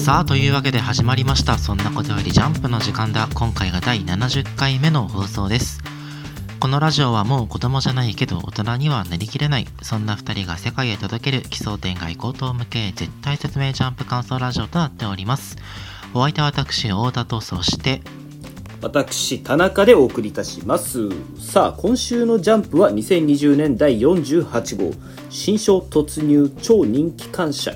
さあというわけで始まりました。そんなことよりジャンプの時間だ。今回が第70回目の放送です。このラジオはもう子供じゃないけど大人にはなりきれない。そんな2人が世界へ届ける奇想天外高等無形絶対説明ジャンプ感想ラジオとなっております。お相手は私太田とそして私田中でお送りいたします。さあ今週のジャンプは2020年第48号。新章突入超人気感謝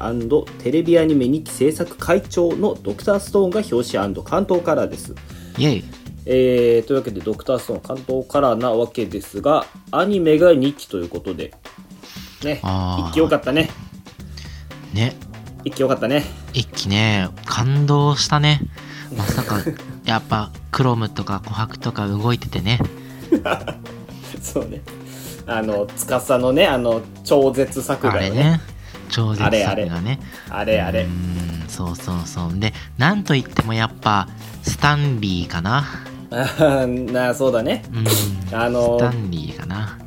テレビアニメ2期制作会長のドクターストーンが表紙関東カラーです。イエイ。えー、というわけでドクターストーン関東カラーなわけですがアニメが2期ということでね1期よかったね。ね。1期よかったね。1期ね。感動したね。まさか やっぱクロムとか琥珀とか動いててね。そうねあの司のねあの超絶作画ね。ね。超絶作画ね。あれあれ。うんそうそうそう。でなんといってもやっぱスタンリーかな。なそうだね、うん、あのスタンリーかな。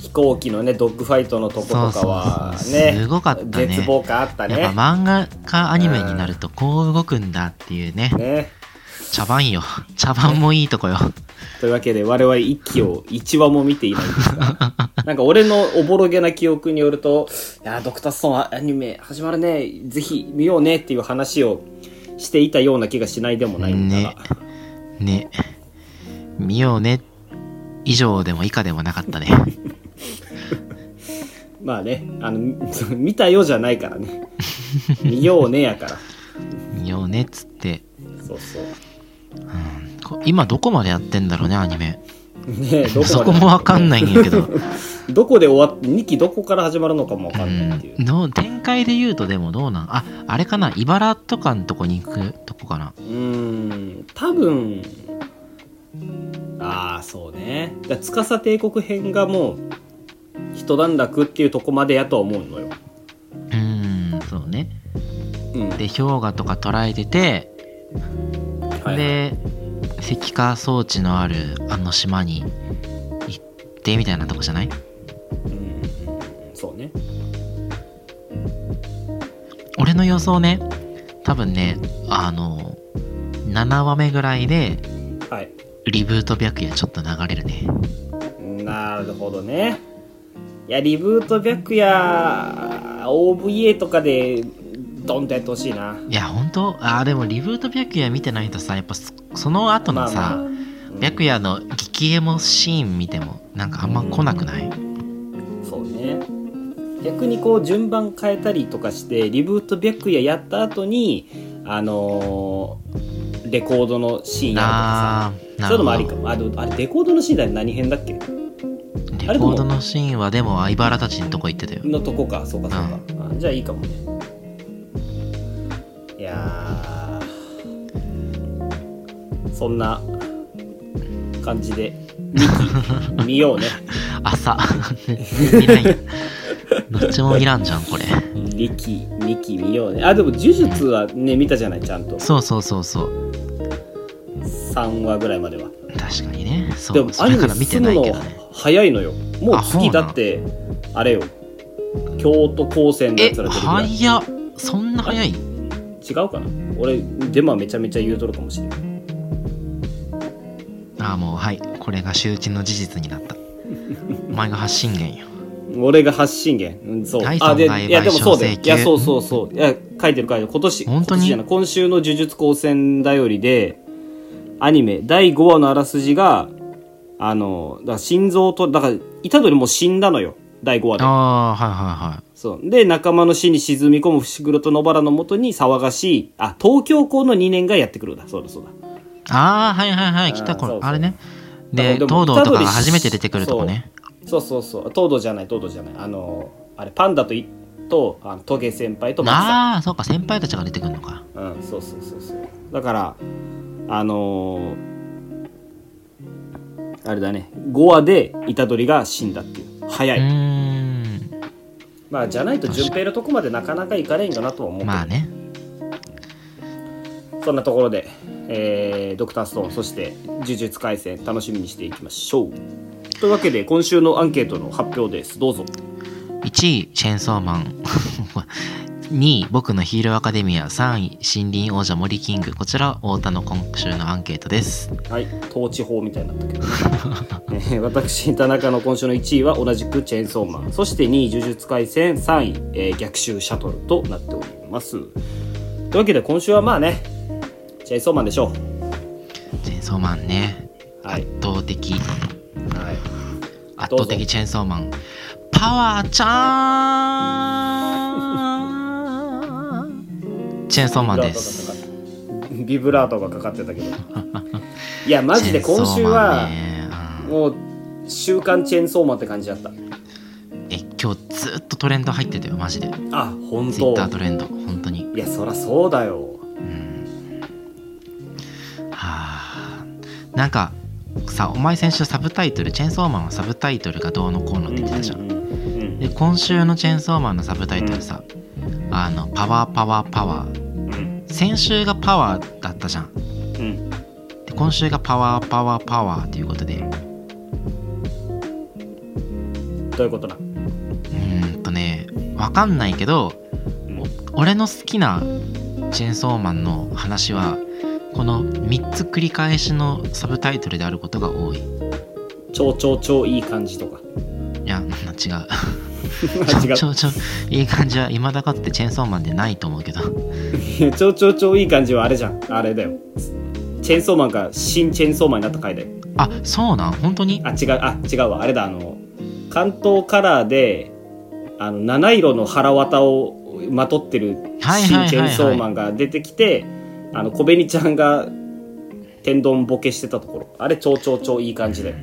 飛行機のねドッグファイトのとことかはねすごかったね。絶望感あったね。やっぱ漫画かアニメになるとこう動くんだっていうね。ね。茶番よ。茶番もいいとこよというわけで我々一期を1話も見ていないんですが なんか俺のおぼろげな記憶によると「いやドクターストーンアニメ始まるね。ぜひ見ようね」っていう話をしていたような気がしないでもないんだが。ね。ね。見ようね以上でも以下でもなかったね。まあねあの 見たよじゃないからね。見ようねやから。見ようねっつって。そうそう。うん、今どこまでやってんだろうねアニメ。ねどこそこもわかんないんやけど。どこで終わって2期どこから始まるのかもわかんないっていう、うん、展開で言うとでもどうなん？ああれかな？茨とかのとこに行くとこかな？うん多分。ああそうね。司帝国編がもう一段落っていうとこまでやとは思うのよ。うんそうね、うん、で氷河とか捉えててはい、で石化装置のあるあの島に行ってみたいなとこじゃない？うんそうね。俺の予想ね多分ねあの7話目ぐらいで、はい、リブート白夜ちょっと流れるね。なるほどね。いやリブート白夜 OVA とかでドンとやってほしいな。いや本当？あでもリブート白夜見てないとさやっぱその後のさ、まあまあ。白夜の激エモシーン見てもなんかあんま来なくない、そうね。逆にこう順番変えたりとかしてリブート白夜やった後にあのー、レコードのシーンやるとかさ。そういうのもありか。もああれレコードのシーンだ何編だっけ？レコードのシーンはでも相原たちのとこ行ってたよ。のとこか。そうかそうか、うん、じゃあいいかもねやそんな感じで2期 見ようね。朝。見ないどっちもいらんじゃんこれ。2期2期見ようね。あでも呪術はね見たじゃないちゃんと。そうそうそうそう。3話ぐらいまでは。確かにね。そう。でもアニメ見てないけどね。早いのよ。もう次だってあれよ。京都高専のやつら早っ。そんな早い？違うかな？俺デマめちゃめちゃ言うとるかもしれん。ああもうはい。これが周知の事実になった。お前が発信源よ。俺が発信源、そう。あでいやでもそうでいやそうそうそう。いや書いてる書いてる。今年本当に？今今週の「呪術高専だより」でアニメ第5話のあらすじがあのだから心臓とだから虎杖もう死んだのよ第5話で。ああはいはいはい。そう。で仲間の死に沈み込む伏黒と野原のもとに騒がしいあ東京校の2年がやってくるんだ。そうだそうだ。ああはいはいはい。来た頃あれね。で東堂とかが初めて出てくるとこね。そう。そうそう東堂じゃない東堂じゃない。あのあれパンダととあのトゲ先輩とああそうか先輩たちが出てくるのか。うんそうそうそうそう。だからあのー、あれだね。5話で虎杖が死んだっていう早い。まあじゃないと順平のとこまでなかなか行かれんかなとは思うまあね。そんなところで、えー、ドクターストーンそして呪術廻戦楽しみにしていきましょう。というわけで今週のアンケートの発表です。どうぞ。1位チェーンソーマン2位僕のヒーローアカデミア3位森林王者森キング。こちら太田の今週のアンケートです。はい。統治法みたいになったけど、ねえー私田中の今週の1位は同じくチェーンソーマン。そして2位呪術廻戦3位、えー逆襲シャトルとなっております。というわけで今週はまあねチェーンソーマンでしょチェーンソーマンね。うはい、圧倒的。はい、圧倒的チェーンソーマン。パワーちゃんチェーンソーマンです。ビブラートがかかってたけど。いやマジで今週は、もう週刊チェーンソーマンって感じだった。え今日ずっとトレンド入ってたよマジで。あ本ツイッ当タートレンド本当に。いやそらそうだよ。はあ。なんかさお前先週サブタイトルチェーンソーマンはサブタイトルがどうのこうのって言ってたじゃん、うんうんうんで今週のチェーンソーマンのサブタイトルさ、あのパワーパワーパワー。うん。先週がパワーだったじゃん。うん。で今週がパワーパワーパワーということで。うどういうことな？ーんとねわかんないけどうん。お俺の好きなチェーンソーマンの話はこの3つ繰り返しのサブタイトルであることが多い。い超超超いい感じとか。や 違う違うちょちょいい感じは未だかつてチェーンソーマンでないと思うけど。いや超超超いい感じはあれじゃん。あれだよ。チェーンソーマンが新チェーンソーマンになった回だよ。あそうなん？本当に？あ違うあ違うわ。あれだあの関東カラーであの七色の腹渡をまとってる新チェーンソーマンが出てきてあの小紅ちゃんが天丼ボケしてたところ。あれ超超超いい感じだよ。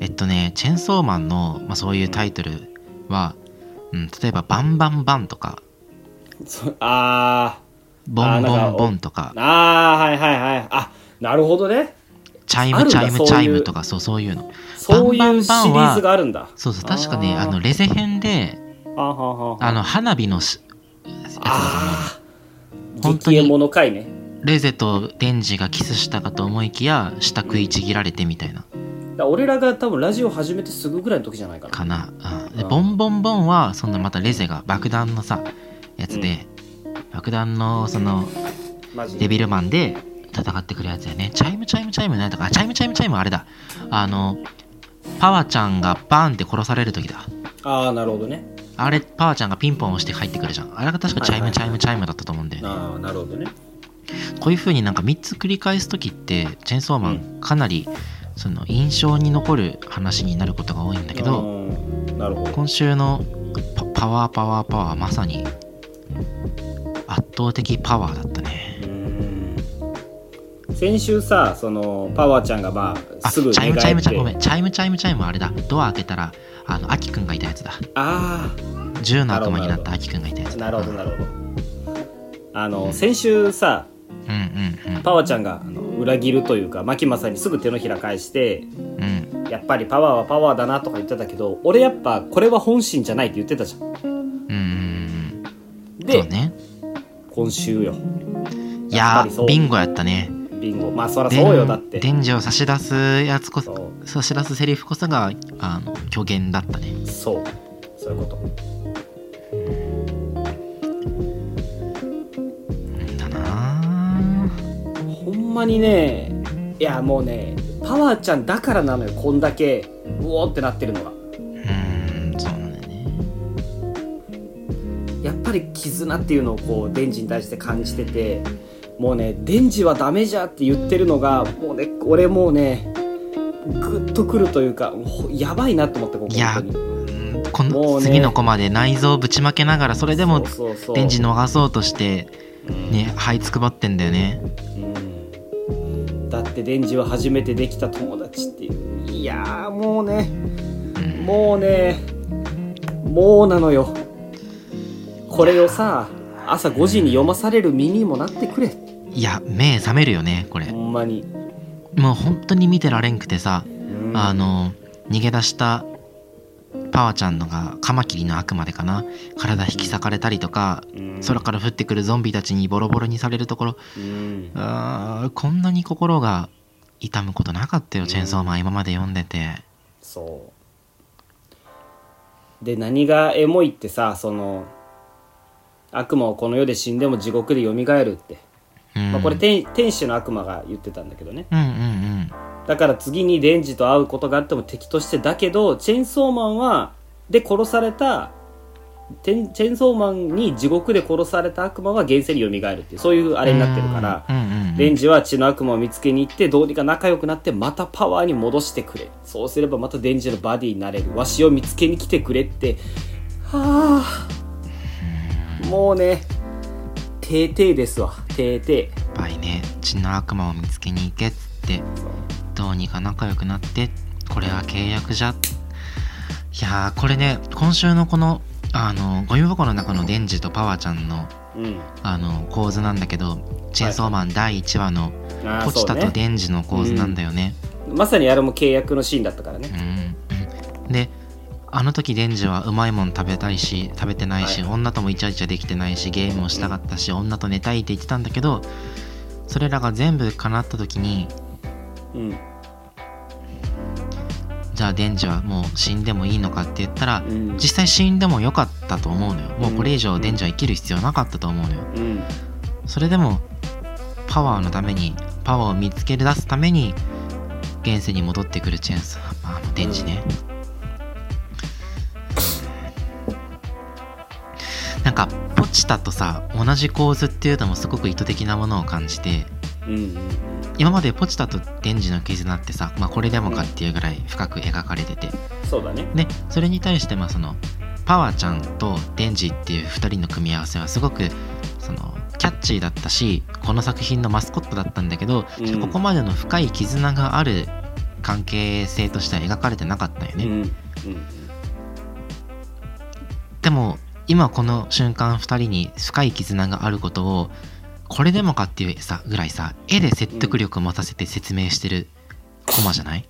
えっとねチェーンソーマンの、まあ、そういうタイトルは、うん、例えば「バンバンバン」とか。そあ「ボンボンボン」とか。ーあーはいはいはい。あなるほどね「チャイムチャイムチャイム」とかそうそういうの。そういうバンバンバンはシリーズがあるんだ。そうそう確かねあのレゼ編であの花火のしやつだと思う本当に激エモの回ね。レゼとデンジがキスしたかと思いきや舌食いちぎられてみたいなら俺らが多分ラジオ始めてすぐぐらいの時じゃないかな。かな、うん、でうん。ボンボンボンはそんなまたレゼが爆弾のさやつで、爆弾のそのデビルマンで戦ってくるやつやね。チャイムチャイムチャイムなんとかあチャイムチャイムチャイムあれだ。あのパワちゃんがバーンって殺される時だ。ああなるほどね。あれパワちゃんがピンポン押して入ってくるじゃん。あれが確かチャイムチャイムチャイムだったと思うんだよね。ああなるほどね。こういう風になんか3つ繰り返す時ってチェーンソーマンうんかなりその印象に残る話になることが多いんだけどうんなるほど。今週のパパワーパワーパワーまさに圧倒的パワーだったね。うん。先週さそのパワーちゃんがまああすぐチャイムチャイムチャイムごめん。んチャイムチャイムチャイムあれだ。ドア開けたらあのアキくんがいたやつだ。あ銃の悪魔になったアキくんがいたやつなるほどなるほど。あの先週さうんうんうん。パワーちゃんがあの裏切るというか牧正にすぐ手のひら返してうん。やっぱりパワーはパワーだなとか言ってたけど俺やっぱこれは本心じゃないって言ってたじゃんうんうんうん。で、ね。今週よ。いやビンゴやったね。ビンゴ。まあそりゃそうよだって。デンジを差し出すやつこそ差し出すセリフこそがあの虚言だったね。そう。そういうことまにねいやもうねパワーちゃんだからなのよこんだけうおーってなってるのが。うーんそうなんだよね。やっぱり絆っていうのをこうデンジに対して感じててもうねデンジはダメじゃって言ってるのがもうね俺もうねグッとくるというかやばいなと思ってここいや本当に。うんこの次のコマで内臓をぶちまけながらそれでもそうそうそう。デンジ逃そうとしてうん。ね這いつくばってんだよね。うんだってデンジは初めてできた友達っていう。いやーもうね。うんもうね。もうなのよ。これをさ朝5時に読まされる身にもなってくれ。いや目覚めるよねこれ。ほんまに、もう本当に見てられんくてさうん。あの逃げ出したパワちゃんのがカマキリの悪魔でかな。体引き裂かれたりとかうん。空から降ってくるゾンビたちにボロボロにされるところ。うん。あーこんなに心が痛むことなかったよチェーンソーマン今まで読んでて。そう。で何がエモいってさその悪魔はこの世で死んでも地獄で蘇るって、うん。まあ、これ天天使の悪魔が言ってたんだけどね。うんうんうんだから次にデンジと会うことがあっても敵としてだけどチェーンソーマンはで殺されたチェーンソーマンに地獄で殺された悪魔は現世に蘇るっていうそういうあれになってるから、うんうんうん。デンジは血の悪魔を見つけに行ってどうにか仲良くなってまたパワーに戻してくれそうすればまたデンジのバディになれるわしを見つけに来てくれって。はあ。もうねてーてーですわ。てーてやっぱりね血の悪魔を見つけに行けってどうにか仲良くなってこれは契約じゃ。いやーこれね今週のこのあのゴミ箱の中のデンジとパワーちゃんのーうん。あの構図なんだけどチェーンソーマン第1話のポチタとデンジの構図なんだよね。まさにあれも契約のシーンだったからね。うんうん。であの時デンジはうまいもん食べたいし食べてないし、はい。女ともイチャイチャできてないしゲームをしたかったし、女と寝たいって言ってたんだけどそれらが全部叶った時にうんじゃあデンジはもう死んでもいいのかって言ったら、うん。実際死んでもよかったと思うのよ。もうこれ以上デンジは生きる必要なかったと思うのよ。うん。それでもパワーのためにパワーを見つけ出すために現世に戻ってくるチェーンソーマンのデンジね、なんかポチタとさ同じ構図っていうのもすごく意図的なものを感じてうんうん今までポチタとデンジの絆ってさ、まあ、これでもかっていうぐらい深く描かれてて。そうだね。でそれに対してまあそのパワーちゃんとデンジっていう2人の組み合わせはすごくそのキャッチーだったしこの作品のマスコットだったんだけど、うん。ここまでの深い絆がある関係性としては描かれてなかったよね、うんうんでも今この瞬間2人に深い絆があることをこれでもかっていうさぐらいさ絵で説得力を持たせて説明してるコマじゃない、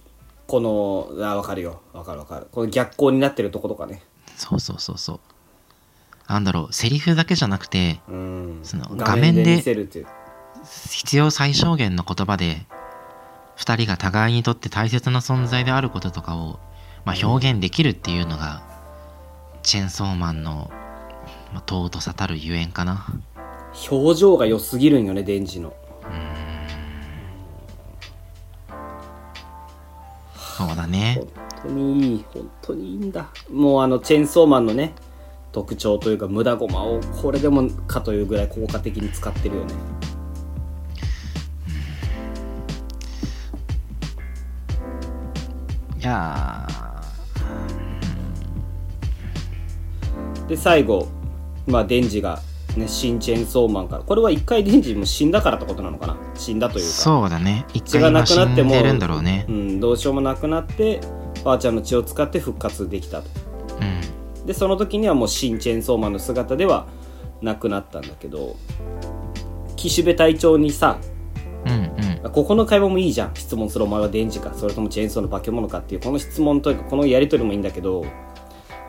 このあ分かるよ。分かる分かる。この逆光になってるとことかね。そうそうそうそう。なんだろうセリフだけじゃなくてうん。その画面で見せるっていう。必要最小限の言葉で2人が互いにとって大切な存在であることとかを、まあ、表現できるっていうのが、チェーンソーマンの、まあ、尊さたるゆえんかな表情が良すぎるんよねデンジのそうだね。本当にいい本当にいいんだ。もうあのチェーンソーマンのね特徴というか無駄駒をこれでもかというぐらい効果的に使ってるよね。いやで最後。まあデンジがね新チェーンソーマンから。これは一回デンジも死んだからってことなのかな？死んだというか。そうだね。一血がなくなってもうね。うん、どうしようもなくなってばあちゃんの血を使って復活できたと。うん。でその時にはもう新チェーンソーマンの姿ではなくなったんだけど岸辺隊長にさうんうん。ここの会話もいいじゃん。質問するお前はデンジか。それともチェーンソーの化け物かっていう。この質問というかこのやり取りもいいんだけど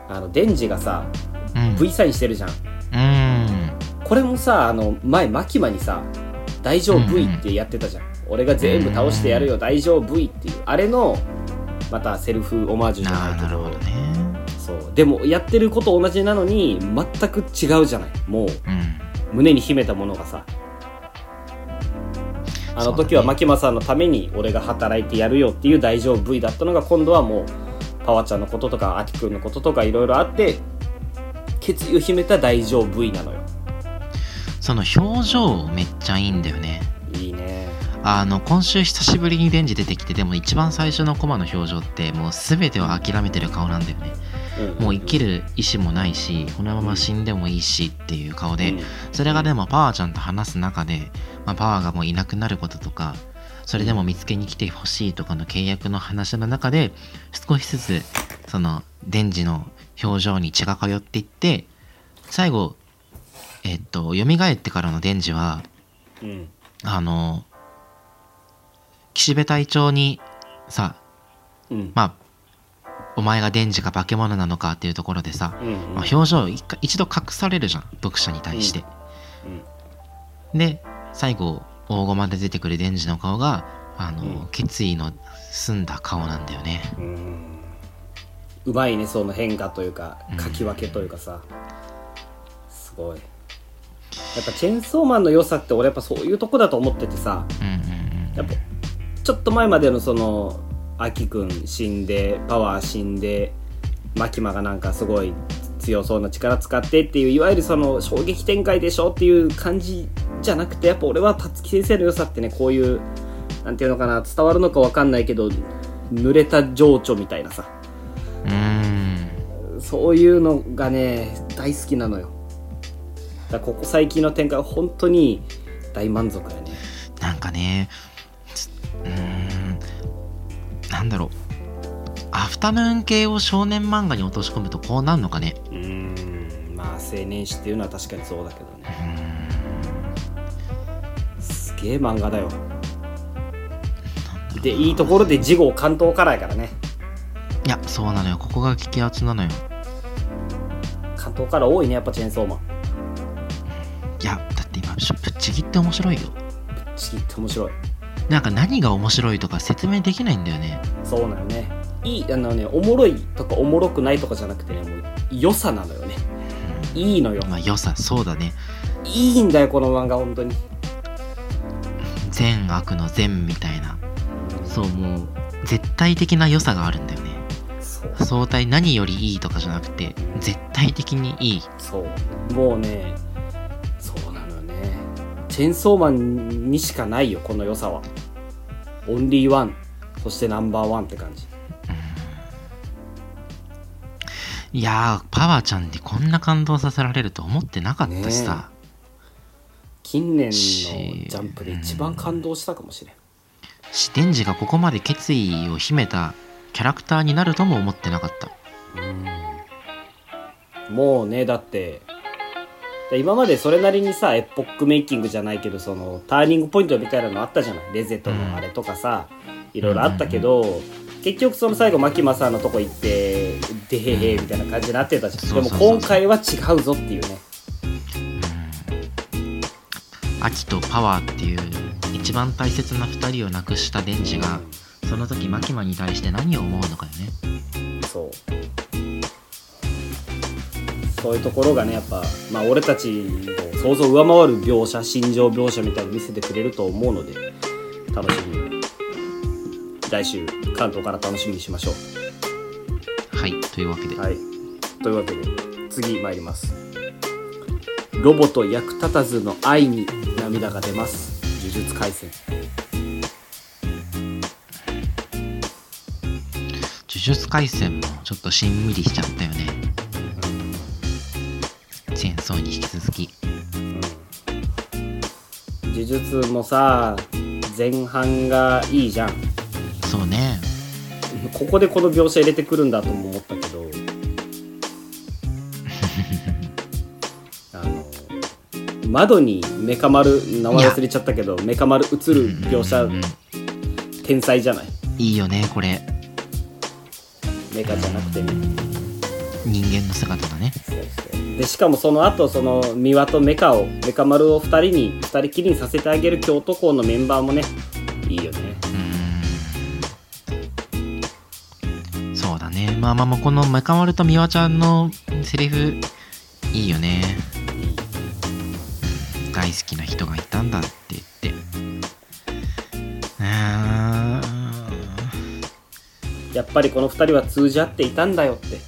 あのデンジがさうん。V サインしてるじゃん。うんこれもさあの前マキマにさ「大丈夫 V」ってやってたじゃん、俺が全部倒してやるよ大丈夫 V っていう。あれのまたセルフオマージュじゃああないけどほどね。そう。でもやってること同じなのに全く違うじゃない。もううん。胸に秘めたものがさ。あの時は牧間さんのために俺が働いてやるよっていう大丈夫 V だったのが今度はもうパワちゃんのこととかアキくんのこととかいろいろあって決意を秘めた大丈夫 V なのよその表情めっちゃいいんだよね。いいね。あの今週久しぶりにデンジ出てきてでも一番最初のコマの表情ってもう全てを諦めてる顔なんだよね。もう生きる意志もないしこのまま死んでもいいしっていう顔で、うん。それがでもパワーちゃんと話す中で、まあ、パワーがもういなくなることとかそれでも見つけに来てほしいとかの契約の話の中で少しずつそのデンジの表情に血が通っていって最後えっと蘇ってからのデンジはうん。あの岸辺隊長にさうん。まあお前がデンジか化け物なのかっていうところでさ、うんまあ、表情一回一度隠されるじゃん読者に対して、で最後大駒で出てくるデンジの顔があの、うん。決意の澄んだ顔なんだよね。うんうん。うまいねその変化というかうん。書き分けというかさ。すごいやっぱチェーンソーマンの良さって俺やっぱそういうとこだと思っててさ。やっぱちょっと前までのそのアキくん死んでパワー死んでマキマがなんかすごい強そうな力使ってっていういわゆるその衝撃展開でしょっていう感じじゃなくてやっぱ俺は辰木先生の良さってねこういうなんていうのかな伝わるのかわかんないけど濡れた情緒みたいなさ。そういうのがね大好きなのよだからここ最近の展開は本当に大満足やね。なんかねつうーんなんだろう。アフタヌーン系を少年漫画に落とし込むとこうなんのかね。うーんまあ青年誌っていうのは確かにそうだけどうねすげえ漫画だよ。でいいところで次号関東カラーやからね。いやそうなのよ。ここが激アツなのよ。関東カラー多いねやっぱチェーンソーマンぶっちぎって面白いよ。ちぎって面白い。なんか何が面白いとか説明できないんだよね。そうなのね。いいあのねおもろいとかおもろくないとかじゃなくてねもう良さなのよね。いいのよ。まあ良さそうだね。いいんだよこの漫画本当に。善悪の善みたいな。そうもう絶対的な良さがあるんだよね。相対何よりいいとかじゃなくて絶対的にいい。そう。もうねチェーンソーマンにしかないよこの良さは。オンリーワンそしてナンバーワンって感じ。いやーパワーちゃんでこんな感動させられると思ってなかったしさ、近年のジャンプで一番感動したかもしれん。しデン。ジがここまで決意を秘めたキャラクターになるとも思ってなかった。もうねだって今までそれなりにさエポックメイキングじゃないけどそのターニングポイントみたいなのあったじゃない？レゼットのあれとかさ、いろいろあったけど、結局その最後牧間さんのとこ行ってでへへみたいな感じになってたじゃん、でも今回は違うぞっていうね。アキとパワーっていう一番大切な2人を亡くしたデンジがその時マキマに対して何を思うのかよね。そうそういうところがねやっぱ、まあ、俺たちの想像を上回る描写心情描写みたいに見せてくれると思うので楽しみに来週関東から楽しみにしましょはいというわけで、うはい。というわけで次参ります。ロボと役立たずの愛に涙が出ます。呪術廻戦。呪術廻戦もちょっとしんみりしちゃったよね呪術もさ前半がいいじゃん。そうね。ここでこの描写入れてくるんだとも思ったけど。あの窓にメカ丸名前忘れちゃったけどメカ丸映る描写うんうん天才じゃない？いいよねこれ。メカじゃなくてね。人間の姿だね。そうそうでしかもその後その三輪とメカをメカ丸を2人に2人きりにさせてあげる京都校のメンバーもねいいよね。うーん。そうだね。まあまあまあこのメカ丸と美和ちゃんのセリフいいよね。うん大好きな人がいたんだって言って。うー。んやっぱりこの2人は通じ合っていたんだよって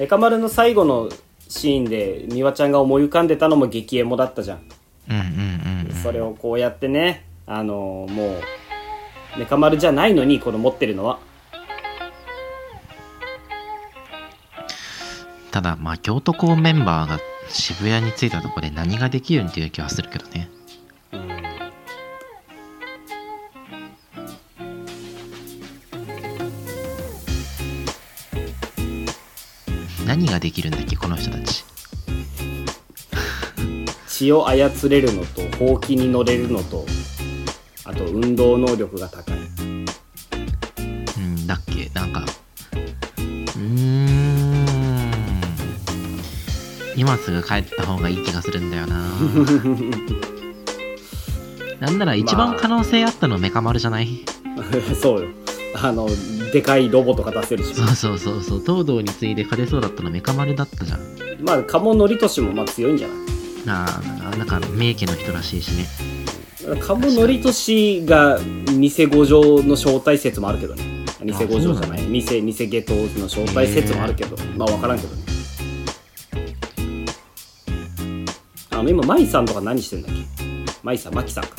メカ丸の最後のシーンで美和ちゃんが思い浮かんでたのも激エモだったじゃん。うんうんうんうん。それをこうやってねあのもうメカ丸じゃないのにこの持ってるのは。ただまあ京都校メンバーが渋谷に着いたところで何ができるんっていう気はするけどね何ができるんだっけこの人たち。血を操れるのとほうきに乗れるのとあと運動能力が高い。うんだっけ？なんかうーん。今すぐ帰った方がいい気がするんだよな。なんなら一番可能性あったのメカ丸じゃない、そうよ。あのでかいロボとか出せるし。そうそうそうそう。東堂に次いで勝てそうだったのメカ丸だったじゃん。まあ鴨則俊もまあ強いんじゃない？ああなんか名家の人らしいしね。鴨典俊が偽五条の招待説もあるけどね。偽五条じゃない、偽偽下等の招待説もあるけど。まあ分からんけどね。あの今舞さんとか何してんだっけ？舞さんマキさんか。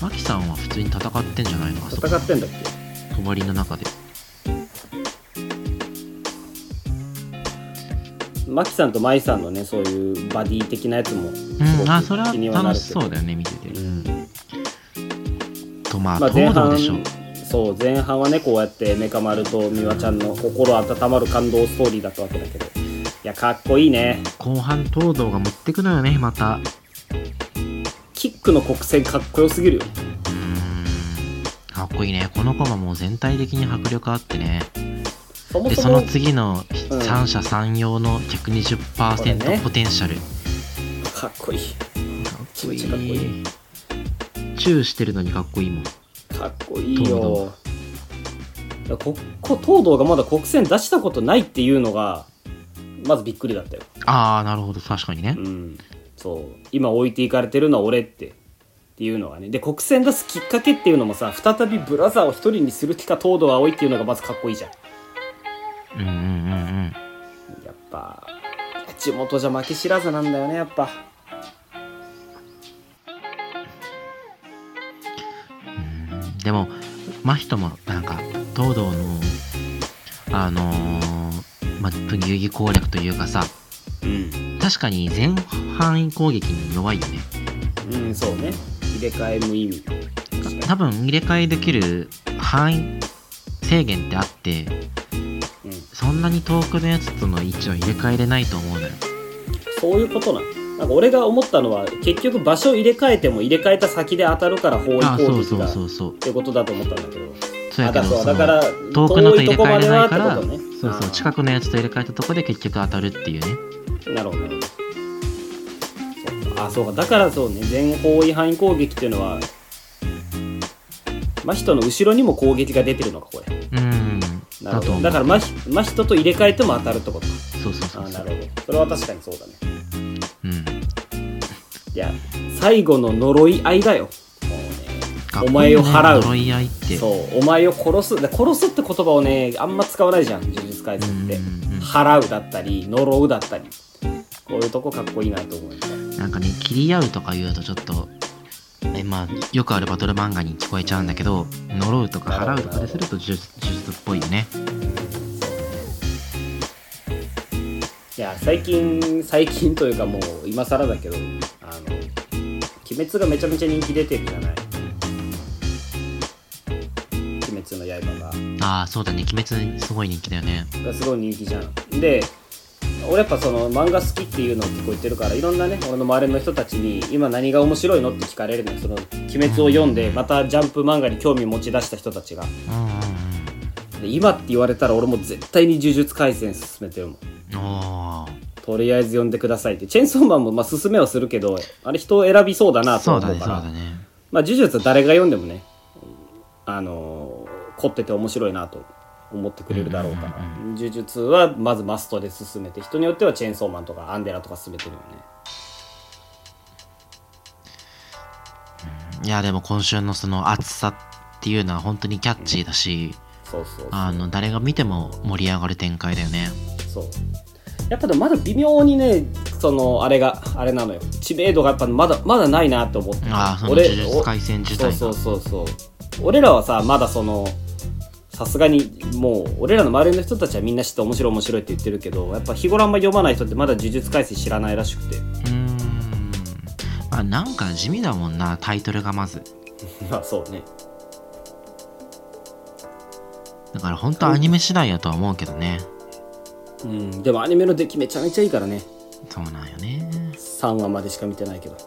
マキさんは普通に戦ってんじゃないの？戦ってんだっけ？帳の中で。マキさんとマイさんのねそういうバディ的なやつもうんあそれは楽しそうだよね見てて。うんとまあまあ、前東堂半でしょそう前半はねこうやってメカ丸と美和ちゃんの心温まる感動ストーリーだったわけだけど。いやかっこいいね。後半東堂が持ってくのよねまた。キックの国戦かっこよすぎるよ。ねっこいいね。このコマもう全体的に迫力あってね。でその次のうん。三者三様のこれね。120%ポテンシャル、かっこいい。かっこいい。いチューしてるのにかっこいいもん。かっこいいよ。ここ東堂がまだ国戦出したことないっていうのがまずびっくりだったよ。ああなるほど。確かにね。うん。そう。今置いていかれてるのは俺ってっていうのがねで国戦出すきっかけっていうのもさ再びブラザーを一人にする気か東堂葵っていうのがまずかっこいいじゃん。うんうんうんうん。やっぱ地元じゃ負け知らずなんだよねやっぱ。うんでも真人もなんか東堂のあのー、まあ遊戯攻略というかさうん。確かに全範囲攻撃に弱いよね。うんそうね入れ替え無意味多分入れ替えできる範囲制限ってあってうんそんなに遠くのやつとの位置は入れ替えれないと思うのよ。そういうことなのなんか俺が思ったのは結局場所入れ替えても入れ替えた先で当たるから包囲あそうそう攻撃がっそうそう。てことだと思ったんだけど。そうやけどあだそうそのだから遠くのと入れ替えれないからそうそう近くのやつと入れ替えたとこで結局当たるっていうね。なるほどあそうか。だからそうね。全方位範囲攻撃っていうのは真人の後ろにも攻撃が出てるのかこれ。うん。なるほど。だとだから真人真人と入れ替えても当たるってことか。そうそうそうそう。あなるほど。それは確かにそうだね。うん。いや最後の呪い合いだよ。お前を払う。呪い合いって。そう。お前を殺す。で殺すって言葉をねあんま使わないじゃん。呪術廻戦って。払うだったり呪うだったり。こういうとこかっこいいなと思いましたなんかね切り合うとか言うとちょっとえまあよくあるバトル漫画に聞こえちゃうんだけど呪うとか払うとかですると呪術呪術っぽいよね。いや最近最近というかもう今更だけどあの鬼滅がめちゃめちゃ人気出てるじゃない。鬼滅の刃が。ああそうだね。鬼滅すごい人気だよね。がすごい人気じゃん。で俺やっぱその漫画好きっていうのを結構言ってるからいろんなね俺の周りの人たちに今何が面白いのって聞かれるのよその鬼滅を読んでまたジャンプ漫画に興味持ち出した人たちが。で今って言われたら俺も絶対に呪術廻戦進めてるもんとりあえず読んでくださいって。チェーンソーマンもまあ進めはするけどあれ人を選びそうだなと思うから。そうだねまあ呪術は誰が読んでもねあのー凝ってて面白いなと。思ってくれるだろうから、呪術はまずマストで進めて人によってはチェーンソーマンとかアンデラとか進めてるよね。いやでも今週のその熱さっていうのは本当にキャッチーだし、そうそうあの誰が見ても盛り上がる展開だよね。そう。やっぱでもまだ微妙にねそのあれがあれなのよ。知名度がやっぱまだまだないなって思ってああその呪術廻戦自体が。そうそうそうそう。俺らはさまだそのさすがにもう俺らの周りの人たちはみんな知って面白い面白いって言ってるけどやっぱ日頃あんま読まない人ってまだ呪術廻戦知らないらしくて。うーん。まあなんか地味だもんなタイトルがまず。まあそうね。だから本当アニメ次第やとは思うけどね。うん。でもアニメの出来めちゃめちゃいいからね。そうなんよね。3話までしか見てないけど。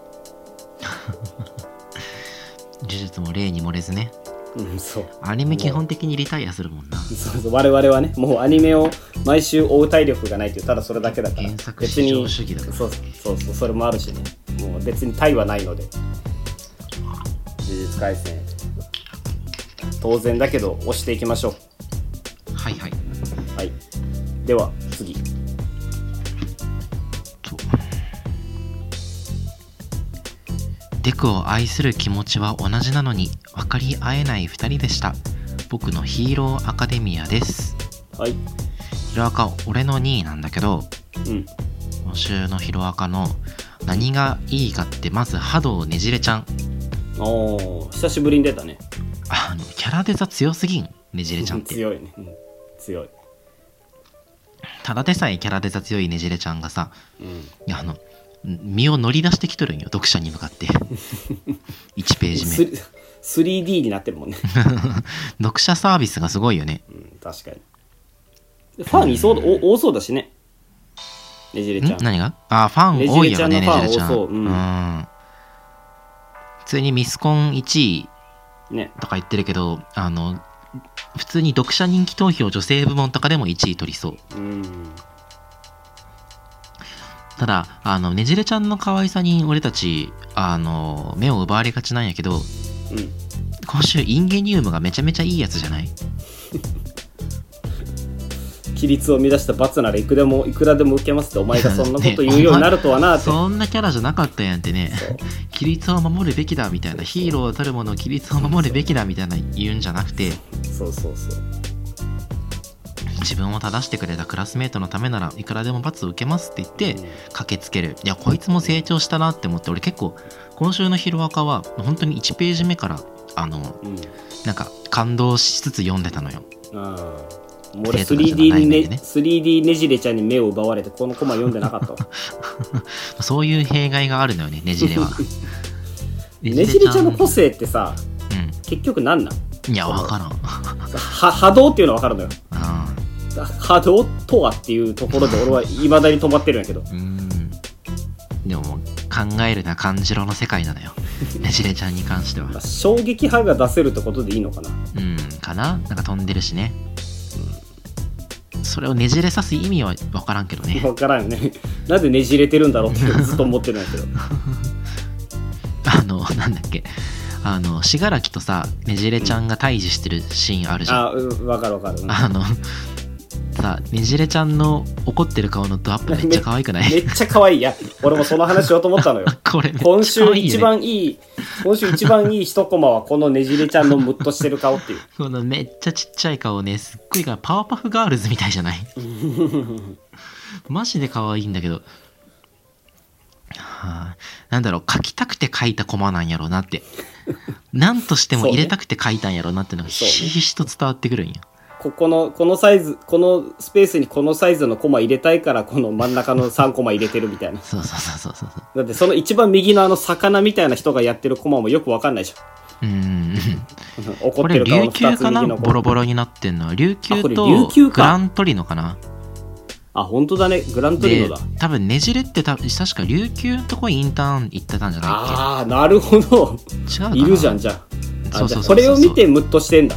呪術も例に漏れずねうんそう。アニメ基本的にリタイアするもんな。そうそう。我々はねもうアニメを毎週追う体力がないというただそれだけだから。原作別至上に主義だから。そうそうそうそれもあるしね。もう別に対はないので。呪術廻戦当然だけど押していきましょはいはい。うはい。では、次。デクを愛する気持ちは同じなのに分かり合えない2人でした。僕のヒーローアカデミアです。はい。ヒロアカ俺の2位なんだけどうん。今週のヒロアカの何がいいかってまず波動ねじれちゃん。おー久しぶりに出たね。あのキャラデザ強すぎんねじれちゃんって。強いね、うん、強い。ただでさえキャラデザ強いねじれちゃんがさうん。いやあの身を乗り出してきとるんよ読者に向かって。1ページ目。ス 3D になってるもんね、読者サービスがすごいよね。うん、確かに。でファンいそうだお多そうだしね。ねじれちゃん。ん？何が？あファン多いよねねねじれちゃん。う。うん。ん。普通にミスコン1位ね。とか言ってるけどあの普通に読者人気投票女性部門とかでも1位取りそう。うんただあのねじれちゃんの可愛さに俺たちあの目を奪われがちなんやけどうん。今週インゲニウムがめちゃめちゃいいやつじゃない？規律を乱した罰ならいくらでもいくらでも受けますってお前がそんなこと言うようになるとはなって、そんなキャラじゃなかったやんってね。規律を守るべきだみたいなヒーローたるもの規律を守るべきだみたいな言うんじゃなくて。そうそうそう自分を正してくれたクラスメートのためならいくらでも罰を受けますって言ってうん。駆けつける。いやこいつも成長したなって思って俺結構今週のヒロアカは本当に1ページ目からあのうん。なんか感動しつつ読んでたのよ。もう俺生徒たちの 3D にね。内面でね 3D ねじれちゃんに目を奪われてこのコマ読んでなかったわ。そういう弊害があるのよねねじれは。ねじれちゃんの個性ってさう結局何なんん？いやわからん。は波動っていうのは分かるのよ。う波動とはっていうところで俺はいまだに止まってるんやけど。んうん。でももう考えるな感じろの世界なのよ。ねじれちゃんに関しては。まあ衝撃波が出せるってことでいいのかな。うんかな？なんか飛んでるしね。それをねじれさす意味は分からんけどね。分からんよね。なんでねじれてるんだろうって ずっと思ってるんやけど。あのなんだっけ。あの信楽とさねじれちゃんが対峙してるシーンあるじゃん。あうん分かる分かる、うん。あのさねじれちゃんの怒ってる顔のドアップめっちゃ可愛くない？めっちゃ可愛いや。俺もその話しようと思ったのよ。これめっ今週一番いい今週一番いい一コマはこのねじれちゃんのムッとしてる顔っていう。このめっちゃちっちゃい顔ねすっごいがパワーパフガールズみたいじゃない？マジで可愛いんだけど、はあ、なんだろう書きたくて書いたコマなんやろうなって。何としても入れたくて書いたんやろうなってのがひしひしと伝わってくるんやここのこのサイズこのスペースにこのサイズのコマ入れたいからこの真ん中の3コマ入れてるみたいな。そうそうそうそうそうだってその一番右のあの魚みたいな人がやってるコマもよくわかんないじうーんゃん。怒ってる顔の2つ琉球かな？右のボロボロになってんのは。琉球あこれと琉球か。グラントリノかな？あ本当だね。グラントリでノだ。多分ねじれってた確か琉球のとこインターン行ってたんじゃないっああなるほど。け違ういるじゃんじゃあ。あじゃあそうそうそうそう。これを見てムッとしてんだ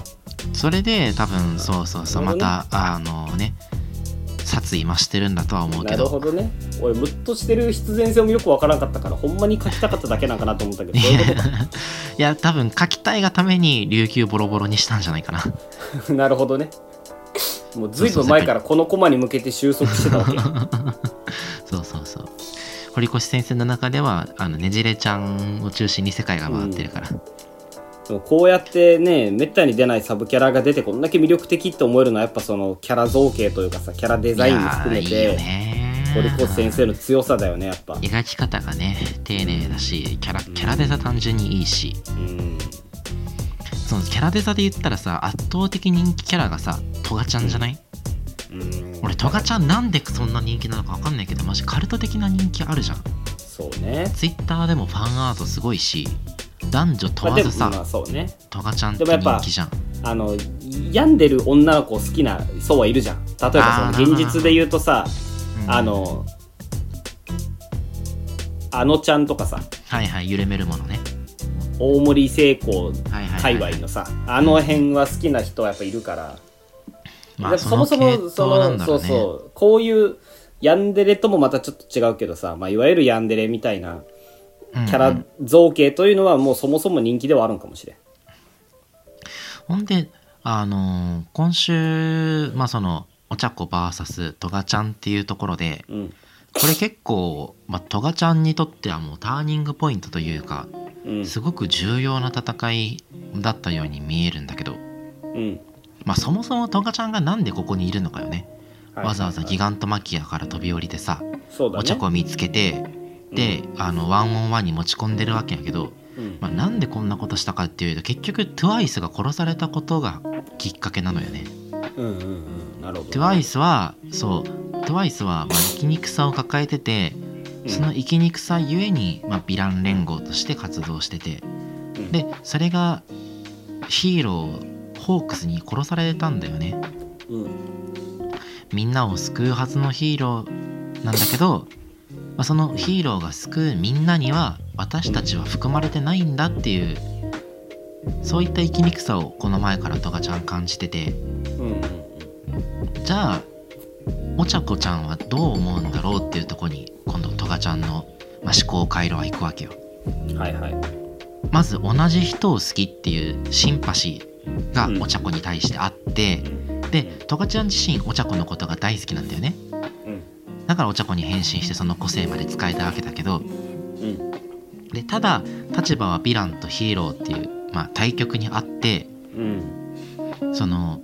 それで多分そうそうそうまたあのね殺意増してるんだとは思うなけど。るほどね。俺ムッとしてる必然性もよくわからなかったからほんまに書きたかっただけなんかなと思ったけど いや多分書きたいがために琉球ボロボロにしたんじゃないかな。と なるほどね。もうずいぶん前からこのコマに向けて収束してたわけ。そうそうそう。堀越先生の中ではあのねじれちゃんを中心に世界が回ってるから、でもこうやってねめったに出ないサブキャラが出てこんだけ魅力的って思えるのはやっぱそのキャラ造形というかさキャラデザインも含めてね堀越先生の強さだよねやっぱ。描き方がね丁寧だしキャラキャラデザ単純にいいし。うん。そのキャラデザで言ったらさ圧倒的人気キャラがさトガちゃんじゃない、うん。俺トガちゃんなんでそんな人気なのか分かんないけどマジカルト的な人気あるじゃん。そうね。ツイッターでもファンアートすごいし男女問わずさ、まあそうね。トガちゃんってでもやっぱ人気じゃんあの病んでる女の子好きな層はいるじゃん。例えばその現実で言うとさうん。あのあのちゃんとかさはいはい揺れめるものね。大森成功はいはい、はい、界隈のさあの辺は好きな人はやっぱいるから、そもそもそのそうそうこういうヤンデレともまたちょっと違うけどさ、まあ、いわゆるヤンデレみたいなキャラ造形というのはもうそもそも人気ではあるんかもしれん。ほんであのー今週まあそのお茶子 VS トガちゃんっていうところでうん。これ結構、まあ、トガちゃんにとってはもうターニングポイントというかうん。すごく重要な戦いだったように見えるんだけど、うん。まあ、そもそもトガちゃんがなんでここにいるのかよね、はいわざわざギガントマキアから飛び降りてさ、ね。お茶子を見つけてで、あのワンオンワンに持ち込んでるわけやけど、うん。まあ、なんでこんなことしたかっていうと結局 TWICE が殺されたことがきっかけなのよね。うんうんうん。なるほど TWICE はそう。TWICE はまあ生きにくさを抱えててうん。その生きにくさゆえに、まあ、ヴィラン連合として活動しててうん。でそれがヒーローホークスに殺されたんだよね。うん。みんなを救うはずのヒーローなんだけど、まあ、そのヒーローが救うみんなには私たちは含まれてないんだっていうそういった生きにくさをこの前からトガちゃん感じてて。じゃあお茶子ちゃんはどう思うんだろうっていうとこに今度トガちゃんの、まあ、思考回路は行くわけよ。うんはいはい。まず同じ人を好きっていうシンパシーがうん。お茶子に対してあって、でトガちゃん自身お茶子のことが大好きなんだよね。うんだからお茶子に変身してその個性まで使えたわけだけどうん。でただ立場はヴィランとヒーローっていう、まあ、対極にあってうん。その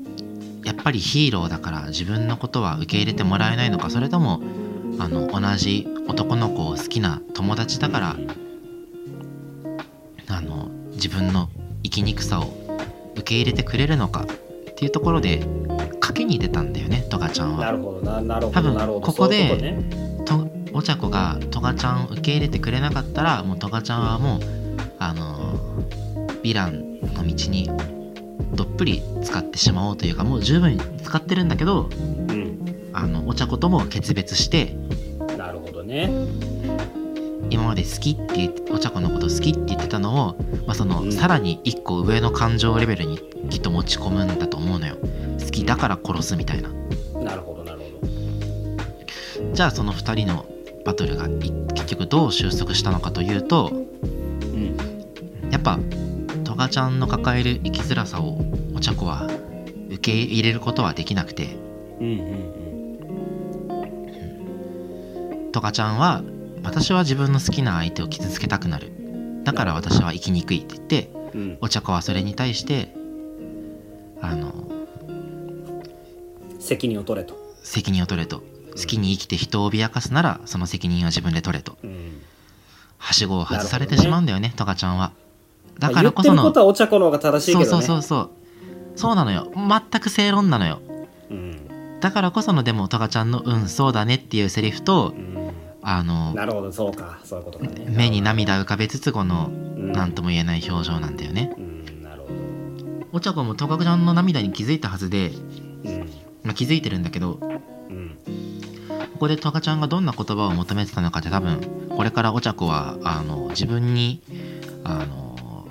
やっぱりヒーローだから自分のことは受け入れてもらえないのかそれともあの同じ男の子を好きな友達だからあの自分の生きにくさを受け入れてくれるのかっていうところで賭けに出たんだよねトガちゃんは。なるほどななるほ多分どなるほど。ここでそういうとね。とお茶子がトガちゃんを受け入れてくれなかったらもうトガちゃんはもうあのヴィランの道にどっぷり使ってしまおうというかもう十分使ってるんだけどうん。あのお茶子とも決別してなるほどね今まで好きって言ってお茶子のこと好きって言ってたのを、まあ、その、うん。さらに一個上の感情レベルにきっと持ち込むんだと思うのよ。好きだから殺すみたいな。なるほどなるほじゃあその2人のバトルがい結局どう収束したのかというとどうん。やっぱトガちゃんの抱える生きづらさをお茶子は受け入れることはできなくて。うんうんトガちゃんは私は自分の好きな相手を傷つけたくなる。だから私は生きにくいって言ってうん。うんお茶子はそれに対してあの責任を取れと。責任を取れと。好きに生きて人を脅かすならその責任は自分で取れと。うん。はしごを外されてしまうんだよねトガちゃんは。だまあからこそのことはお茶子の方が正しいそうけどね。そうそうそう。そうなのよ。全く正論なのよ。うん。だからこそのでもトガちゃんの「うんそうだね」っていうセリフとうんあのなるほどそうか。そういうことかね。目に涙浮かべつつこのうん。何とも言えない表情なんだよね。うんなるほお茶子もトガちゃんの涙に気づいたはずで、どうん。まあ、気づいてるんだけどうん。ここでトガちゃんがどんな言葉を求めてたのかって多分これからお茶子はあの自分にあの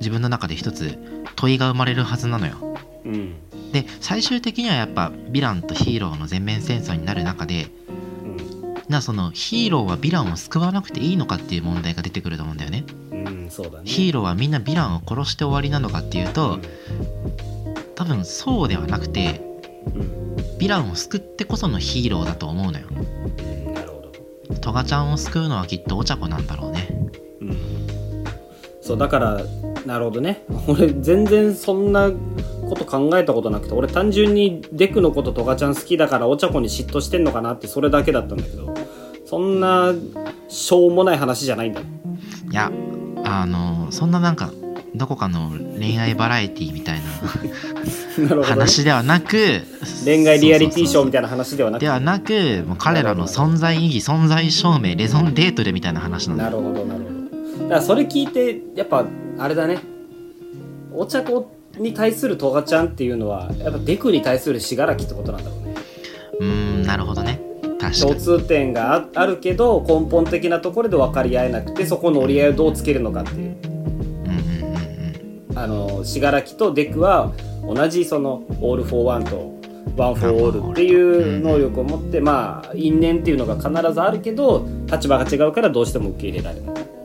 自分の中で一つ問いが生まれるはずなのよ。うん。で最終的にはやっぱヴィランとヒーローの全面戦争になる中でなそのヒーローはヴィランを救わなくていいのかっていう問題が出てくると思うんだよね。うん、うん、そうだね。ヒーローはみんなヴィランを殺して終わりなのかっていうと多分そうではなくてヴィランを救ってこそのヒーローだと思うのよ。うんなるほど。トガちゃんを救うのはきっとお茶子なんだろうね。うん。そうだからなるほどね。俺全然そんなこと考えたことなくて俺単純にデクのことトガちゃん好きだからお茶子に嫉妬してんのかなってそれだけだったんだけどそんなしょうもない話じゃないんだ。ねいやあのそんななんかどこかの恋愛バラエティみたいな ね。話ではなく恋愛リアリティショーみたいいな話ではなく。ではなくもう彼らの存在意義存在証明レゾンデートでみたいな話なんだよ。なるほどなるほどだからそれ聞いてやっぱあれだね。お茶子に対するトガちゃんっていうのはやっぱデクに対する信楽ってことなんだろうね。うーんなるほどね。確か共に通点がああるけど根本的なところで分かり合えなくてそこの折り合いをどうつけるのかっていう。あの死柄木とデクは同じそのオール・フォー・ワンとワン・フォー・オールっていう能力を持ってまあ因縁っていうのが必ずあるけど立場が違うからどうしても受け入れられない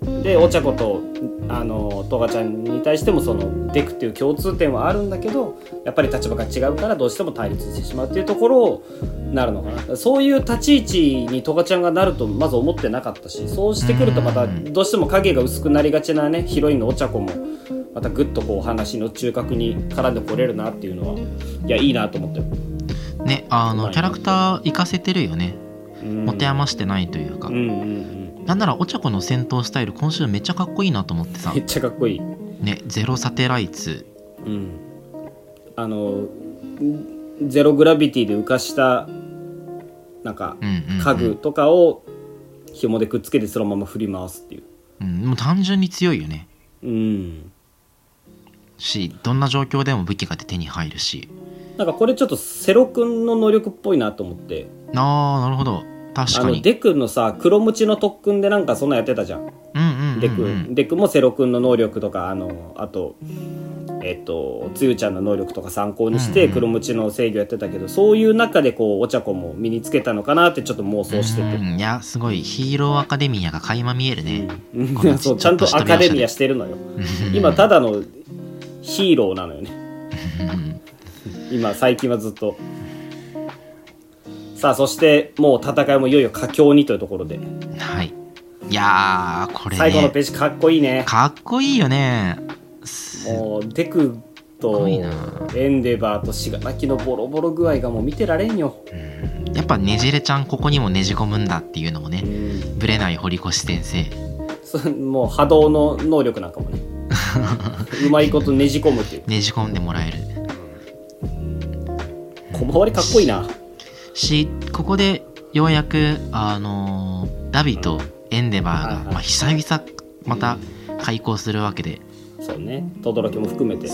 でお茶子とあのトガちゃんに対してもそのデクっていう共通点はあるんだけどやっぱり立場が違うからどうしても対立してしまうっていうところをなるのかな。そういう立ち位置にトガちゃんがなるとまず思ってなかったしそうしてくるとまたうん。どうしても影が薄くなりがちなねヒロインのお茶子もまたぐっとこう話の中核に絡んでこれるなっていうのはいやいいなと思って。る、ねあのキャラクター活かせてるよね。うん、持て余してないというか、うんうんうんなんならお茶子の戦闘スタイル今週めっちゃかっこいいなと思ってさ。めっちゃかっこいい。ねゼロサテライツ。うん。あのゼログラビティで浮かしたなんか家具とかを紐でくっつけてそのまま振り回すっていう。うん、もう単純に強いよね。うん。しどんな状況でも武器が手に入るし。なんかこれちょっとセロ君の能力っぽいなと思って。あーなるほど確あかに。のデクのさ黒ムチの特訓でなんかそんなやってたじゃん。うんうんうん、デク、うん、デクもセロ君の能力とかあのあとえっとつゆちゃんの能力とか参考にしてうんうん黒ムチの制御やってたけど、そういう中でこうお茶子も身につけたのかなってちょっと妄想してて、うんいやすごい。ヒーローアカデミアが垣間見えるね、うん。そうちゃんとアカデミアしてるのよ。今ただのヒーローなのよね。うん。今最近はずっとさあそしてもう戦いもいよいよ佳境にというところで。はい。いやーこれ最後のねページかっこいいね。かっこいいよね。すもうデクとエンデバーとシガナキのボロボロ具合がもう見てられんよ、うん。やっぱねじれちゃんここにもねじ込むんだっていうのもねうんぶれない堀越先生。そもう波動の能力なんかもね。うまいことねじ込むっていう。ねじ込んでもらえる。小回りかっこいいなしここでようやくあのーダビとエンデバーが、はいはい。まあ、久々また開校するわけで。そうね。轟も含めて。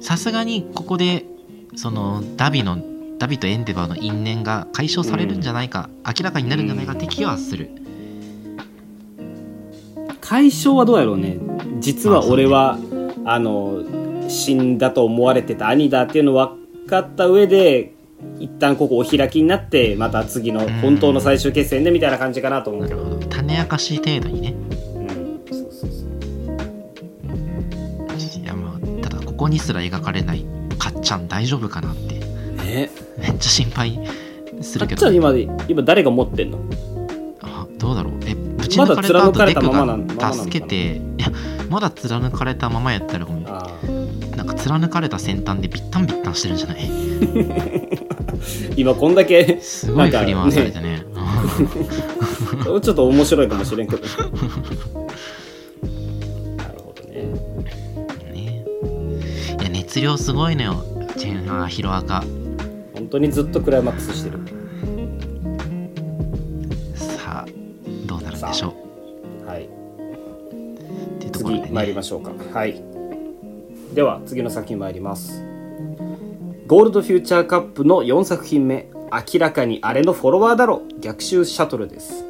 さすがにここでそのダビのダビとエンデバーの因縁が解消されるんじゃないか、明らかになるんじゃないかって気はする、解消はどうやろうね。実は俺はあの死んだと思われてた兄だっていうの分かった上で一旦ここお開きになってまた次の本当の最終決戦でみたいな感じかなと思うけど、なるほど種明かし程度にね。うん、そうそうそう。いやまあただここにすら描かれないかっちゃん大丈夫かなって。ね。めっちゃ心配すかるけど。っちゃん今今誰が持ってんの？あどうだろう。えぶち抜かれた後デクが助けて。いやまだ貫かれたままやったらごめん。あなんか貫かれた先端でビッタンビッタンしてるんじゃない？ー今こんだけすごい振り回されてね。ちょっと面白いかもしれんけど。なるほどね。うんねいや熱量すごいのよ。チェンハーヒロアカ。本当にずっとクライマックスしてる。さあどうなるんでしょはい、うっていうところで次参りねましょうか。はいでは次の作品参ります。ゴールドフューチャーカップの4作品目明らかにあれのフォロワーだろ逆襲シャトルです。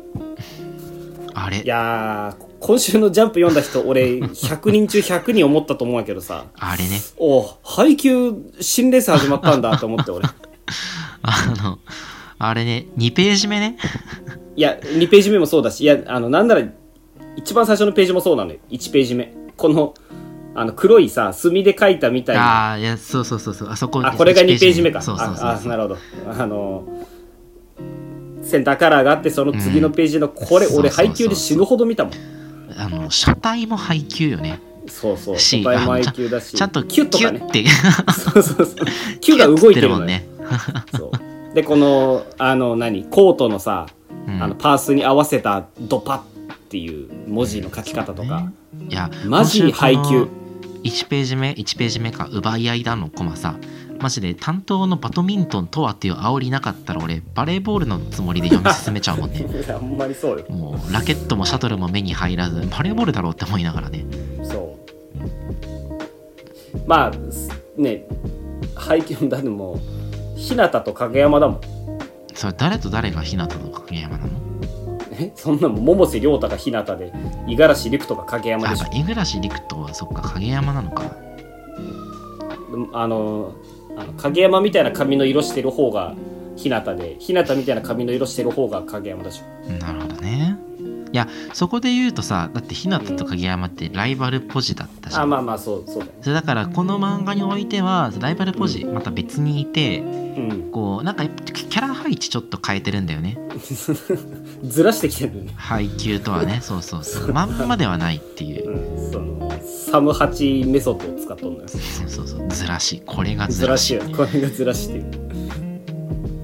あれ？いやー今週のジャンプ読んだ人俺100人中100人思ったと思うんやけどさ。あれね。お配給新レース始まったんだと思って俺。あのあれね2ページ目ね。いや2ページ目もそうだしいやあのなんなら一番最初のページもそうなのよ。1ページ目。このあの黒いさ墨で書いたみたいな。ああいやそうそうそうそう。あそこあこれが2ページ目か。そうそうそうああなるほど。あのセンターカラーがあってその次のページのこれ、うん俺配給で死ぬほど見たもん。あの車体も配給よね。そうそう。し答えも配給だし。ちゃんとキュッとかね。って。そうそうそう。キュが動いてるもんね、そう。でこのあの何？コートのさ、うん。あのパースに合わせたドパっていう文字の書き方とか、いやマジ配給1ページ目1ページ目か奪い合いだのコマさ。マジで担当のバドミントンとはっていう煽りなかったら俺バレーボールのつもりで読み進めちゃうもんね。あんまりそうよ。もうラケットもシャトルも目に入らずバレーボールだろうって思いながらね。そう。まあね配給だってもう日向と影山だもん。それ誰と誰が日向と影山なの？えそんなもん百瀬亮太が日向で五十嵐陸斗が影山あでしょ。五十嵐陸斗はそっか影山なのか。あのあの影山みたいな髪の色してる方が日向で日向みたいな髪の色してる方が影山でしょ。なるほどね。いやそこで言うとさだって日向と影山ってライバルポジだったじゃん。あまあまあそうそうだよね。それだからこの漫画においてはライバルポジまた別にいてうん。こうなんかキャラ配置ちょっと変えてるんだよね ずらしてきてるね。配給とはね そうそうそう。まんまではないっていう。うんそのサムハチメソッドを使っとんのよ。そうそうそう。ずらしこれがずずらし。らしよ。これがずらしてる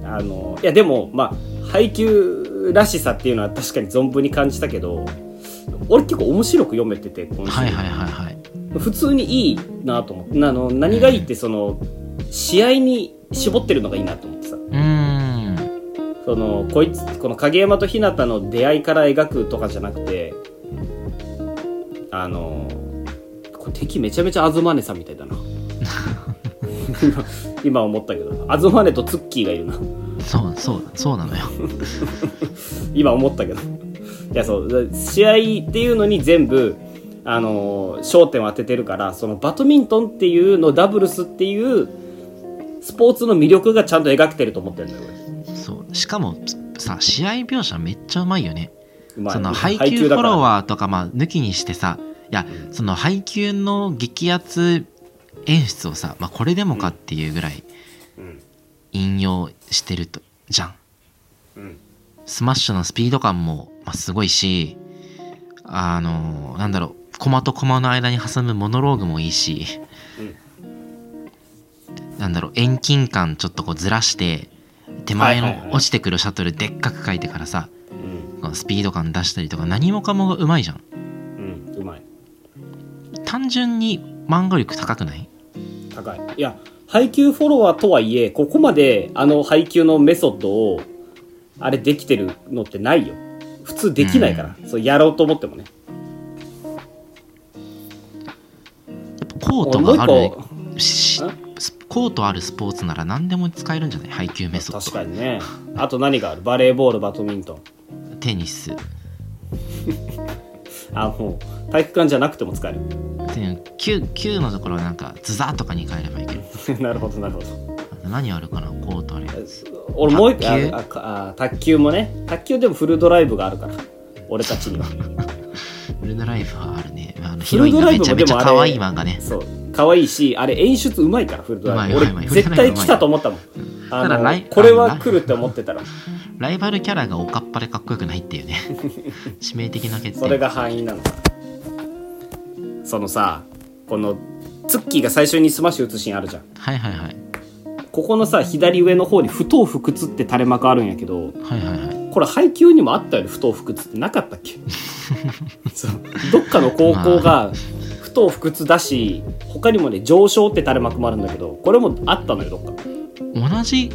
あのいやでもまあ配給らしさっていうのは確かに存分に感じたけど俺結構面白く読めてて今週。はいはいはいはい。普通にいいなと思って。あの何がいいってその試合に絞ってるのがいいなと思ってさそのこいつこの影山と日向の出会いから描くとかじゃなくてあのこれ敵めちゃめちゃ東根さんみたいだな。今今思ったけど東根とツッキーがいるな。そうそうそうなのよ。今思ったけど。いやそう試合っていうのに全部あの焦点を当ててるからそのバドミントンっていうのダブルスっていうスポーツの魅力がちゃんと描けてると思ってるんだよ俺しかもさ試合描写めっちゃうまいよね。その配給フォロワーとかまあ抜きにしてさいやそのハイキューの激アツ演出をさ、まあ、これでもかっていうぐらいうん。引用してるとじゃん。うん。スマッシュのスピード感も、まあ、すごいしあのなんだろうコマとコマの間に挟むモノローグもいいし、なんだろう遠近感ちょっとこうずらして手前の落ちてくるシャトルでっかく書いてからさうん。スピード感出したりとか何もかもがうまいじゃん。うんうまい。単純に漫画力高くない？高い。いや配給フォロワーとはいえここまであの配給のメソッドをあれできてるのってないよ。普通できないから、そうやろうと思ってもね。やっぱコートがあるしスコートあるスポーツなら何でも使えるんじゃない？配球メソッ確ドかにね。あと何がある？バレーボールバドミントン。テニス。あもう体育館じゃなくても使える。で 9, 9のところなんかズザーとかに変えればいける なるほどなるほど。何あるかな？コートあるやつ俺もう一個卓球？あああ卓球もね。卓球でもフルドライブがあるから。俺たちには。フルドライブはあるね。あのヒロインがめちゃめちゃ可愛い漫画ね。そう可愛いしあれ演出うまいからフルドライ。ブうまいうまいうまい。俺絶対来たと思ったもん。あのこれは来るって思ってたら。ライバルキャラがおかっぱでかっこよくないっていうね。致命的な欠点それが範囲なのかそのさこのツッキーが最初にスマッシュ打つシーンあるじゃん。はいはいはい。ここのさ左上の方に不撓不屈って垂れ幕あるんやけどはいはいはい。これハイキューにもあったよね不撓不屈って。なかったっけ？そう。どっかの高校が不当不屈だし他にもね上昇って垂れ幕もあるんだけどこれもあったのよどっか。同じ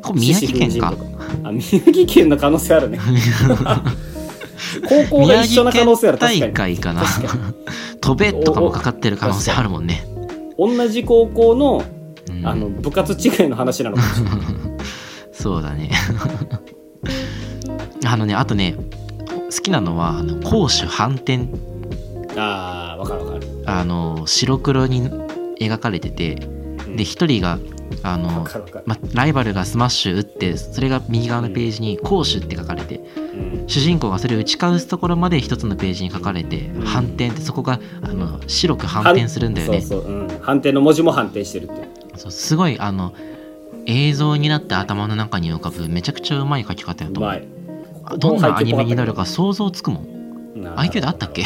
こ宮城県か。あ宮城県の可能性あるね。高校が宮一緒な可能性ある。確か大に会かな。飛べとかもかかってる可能性あるもんね。同じ高校のうん。あの部活違いの話なのかも。しれないそうだね。あのねあとね好きなのは攻守反転。あー。わかるわかるあの白黒に描かれててうん。で一人があわのま、ライバルがスマッシュ打ってそれが右側のページに攻守って書かれてうん。主人公がそれを打ち返すところまで一つのページに書かれてん。反転ってそこがあの白く反転するんだよね。そうそう、うん、反転の文字も反転してるって。そうすごいあの映像になって頭の中に浮かぶめちゃくちゃうまい書き方やと思う。どんなアニメになるか想像つくもん。ハイキューであったっけ？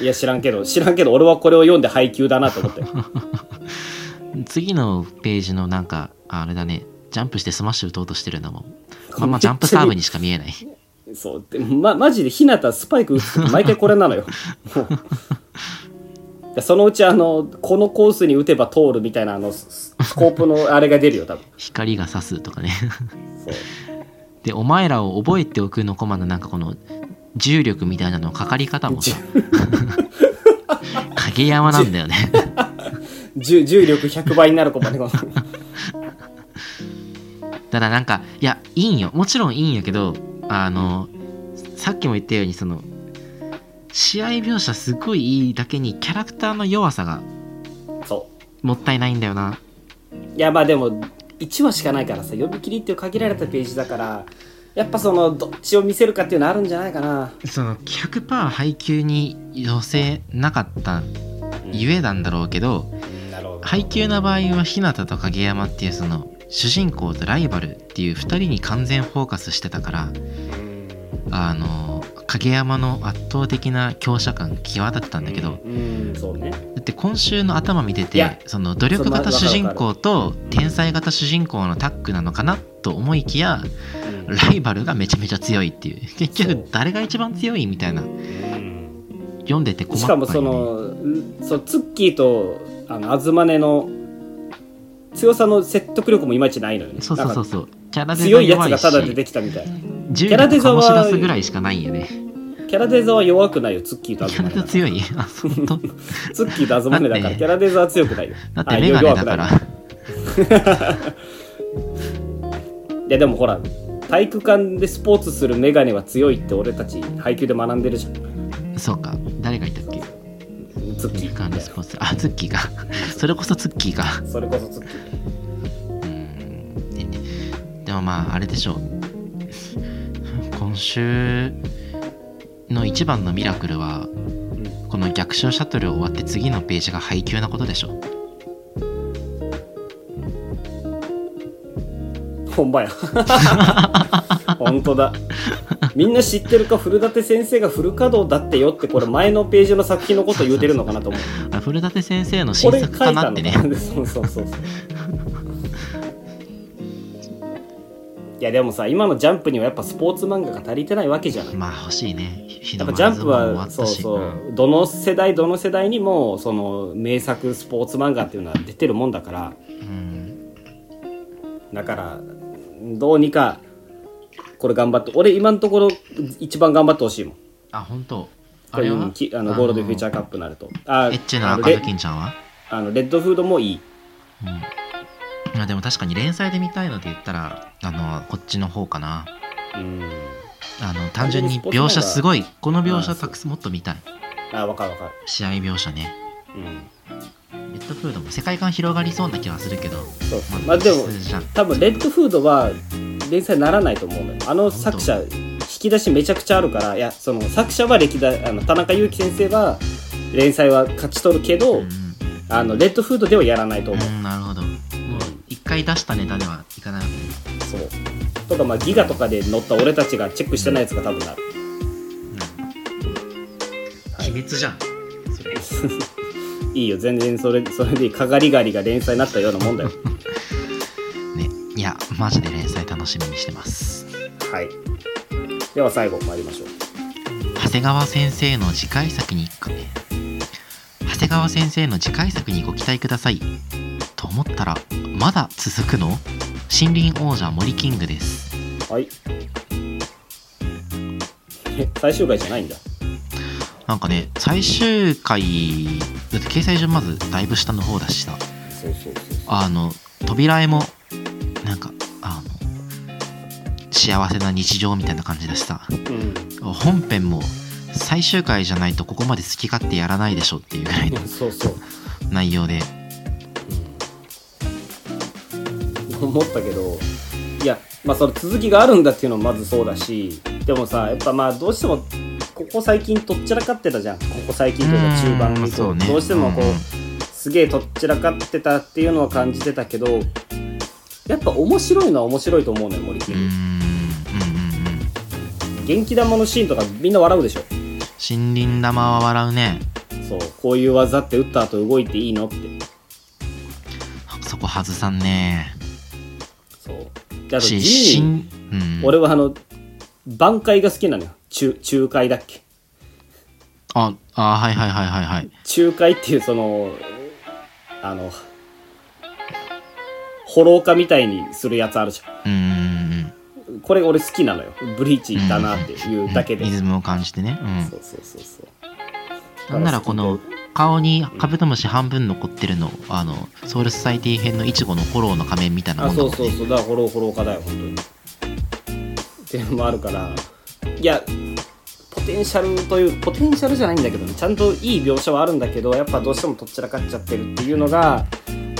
いや知らんけど知らんけど俺はこれを読んで配給だなと思って。次のページのなんかあれだね。ジャンプしてスマッシュ打とうとしてるんだも んまあまあジャンプサーブにしか見えない。そう。でまマジで日向スパイク打つ時毎回これなのよ。そのうちあのこのコースに打てば通るみたいなあのススコープのあれが出るよ多分。光が差すとかね。そう。でお前らを覚えておくのコマのなんかこの重力みたいなのかかり方も。さ影山なんだよね。重重力100倍になる子までただなんかいやいいんよ。もちろんいいんやけどあのさっきも言ったようにその試合描写すごいいいだけにキャラクターの弱さがそもったいないんだよな。ういやまあでも1話しかないからさ読み切りっていう限られたページだからやっぱそのどっちを見せるかっていうのあるんじゃないかな。その100%配給に寄せなかったゆえなんだろうけど、うん配給の場合は日向と影山っていうその主人公とライバルっていう2人に完全フォーカスしてたからうん。あの影山の圧倒的な強者感際立ってたんだけど、うんそうね。だって今週の頭見ててその努力型そ主人公と天才型主人公のタッグなのかなと思いきやうんライバルがめちゃめちゃ強いっていう。結局誰が一番強いみたいな。うん読んでて困ったしかもそのそうツッキーとあの東根の強さの説得力もいまいちないのよね。そうそうそうそう。キャラデザ強いやつがただでしできたみたいな。銃キャラデザは醸し出すぐらいしかないよね。キャラデザは弱くないよツッキーとキャラ東根だから。デザ強い。あ本当 ツッキーと東根だかだってらキャラデザは強くないよ。あだってメガネだから。いやでもほら体育館でスポーツするメガネは強いって俺たち配給で学んでるじゃん。そうか。誰が言ったっけ？ツッキリカンドスーポーツ。あツッキーかそれこそツッキーかそれこそツッキー。うん。でねでもまああれでしょう。今週の一番のミラクルはこの逆襲シャトル終わって次のページが配給なことでしょほんまや。本当だ。みんな知ってるか古舘先生がフル稼働だってよってこれ前のページの作品のこと言うてるのかなと思う。あ古舘先生のこ新作かなってね。そう そうそうそう。いやでもさ今のジャンプにはやっぱスポーツ漫画が足りてないわけじゃないまあ欲しいね。やっぱジャンプはそうそう、うん。どの世代どの世代にもその名作スポーツ漫画っていうのは出てるもんだから。うん。だからどうにかこれ頑張って俺今のところ一番頑張ってほしいもん。あ本当？あれは？きあのゴールドフューチャーカップになると。あエッチな赤あのレずきんちゃんは？あのレッドフードもいい。うん。まあでも確かに連載で見たいので言ったらあのこっちの方かな。うん。あの単純に描写すごい。この描写たくさんもっと見たい。あ分かる分かる。試合描写ね。うんレッドフードも世界観広がりそうな気はするけど。そう。まあでも多分レッドフードは連載にならないと思うのよあの作者引き出しめちゃくちゃあるからいやその作者は歴代あの田中裕樹先生は連載は勝ち取るけど、うん。あのレッドフードではやらないと思う、うん、なるほど。もう一回出したネタではいかないわけね。そう。とかまあギガとかで載った俺たちがチェックしてないやつが多分なる、はい。鬼滅じゃん。それ いいよ。全然それそれでかがりがりが連載になったようなもんだよ。ね。いやマジで連載楽しみにしてます。はい。では最後参りましょう。長谷川先生の次回作に長谷川先生の次回作にご期待ください。と思ったらまだ続くの？森林王者森キングです。はい。え最終回じゃないんだなんかね最終回だって掲載順まずだいぶ下の方だしさ。そうそうそうあの扉絵もなんかあの幸せな日常みたいな感じだしさ。うん。本編も最終回じゃないとここまで好き勝手やらないでしょっていうぐらいの 内容で。思ったけどいやまあその続きがあるんだっていうのもまずそうだしでもさやっぱまあどうしてもここ最近とっちらかってたじゃん。ここ最近というか中盤以降、うんそうね。どうしてもこう、すげえとっちらかってたっていうのは感じてたけどやっぱ面白いのは面白いと思うのよ森キング、うーんうんうんうん。元気玉のシーンとかみんな笑うでしょ。森林玉は笑うねそうこういう技って打った後動いていいのってそこ外さんねそうであと地し味にうん、俺はあの挽回が好きなのよ中仲介だっけ？ああはいはいはいはいはい。仲介っていうそのあのホローカみたいにするやつあるじゃうーんん。これ俺好きなのよ。ブリーチだなっていうだけで、リズムを感じてね。うん。そうそうそうそう。なんならこの顔にカブトムシ半分残ってるのあのソウルソサイティ編のイチゴのフォローの仮面みたいなもあんだもね。そうんそうそう。だからホローホローカだよ本当に。っていうのもあるから。いやポテンシャルというポテンシャルじゃないんだけどね。ちゃんといい描写はあるんだけどやっぱどうしてもとっちらかっちゃってるっていうのが、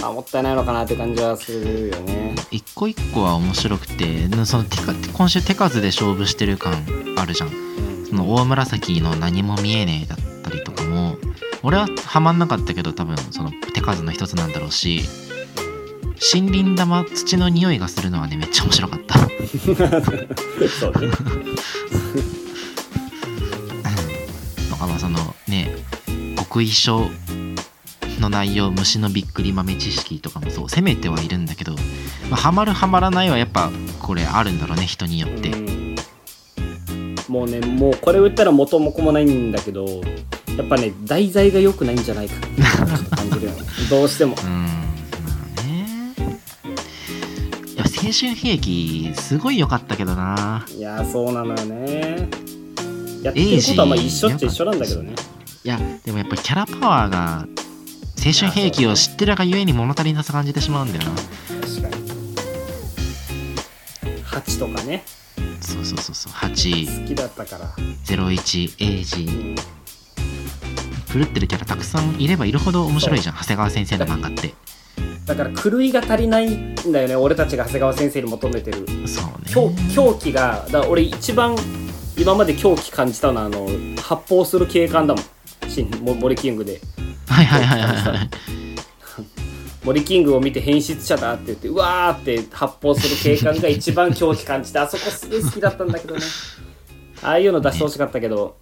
まあ、もったいないのかなって感じはするよね。一個一個は面白くてその今週手数で勝負してる感あるじゃん。その大紫の何も見えねえだったりとかも俺はハマんなかったけど多分その手数の一つなんだろうし森林玉土の匂いがするのはねめっちゃ面白かった。そうね。とかまあそのね極意書の内容虫のびっくり豆知識とかもそう攻めてはいるんだけど、まあ、ハマるハマらないはやっぱこれあるんだろうね人によって、うん。もうねもうこれを言ったら元も子もないんだけどやっぱね題材が良くないんじゃないかって感じるよ。ね どうしても。うん。まあね。いや青春兵器すごい良かったけどな。いやそうなのよねやってることはまあ一緒っちゃ一緒なんだけどね。いやでもやっぱキャラパワーが青春兵器を知ってるがゆえに物足りなさ感じてしまうんだよな。確かに。8とかね。そうそうそうそう。好801きだったから、エイうジん。狂ってるキャラたくさんいればいるほど面白いじゃん。長谷川先生の漫画って。だから狂いが足りないんだよね。俺たちが長谷川先生に求めてる。そうね。狂狂気が。だから俺一番今まで狂気感じたのはあの発砲する警官だもん。シンモモリキングで。はいはいはいはいはい。モリキングを見て変質者だって言ってうわーって発砲する警官が一番狂気感じてあそこすげえ好きだったんだけどね。ああいうの出してほしかったけど。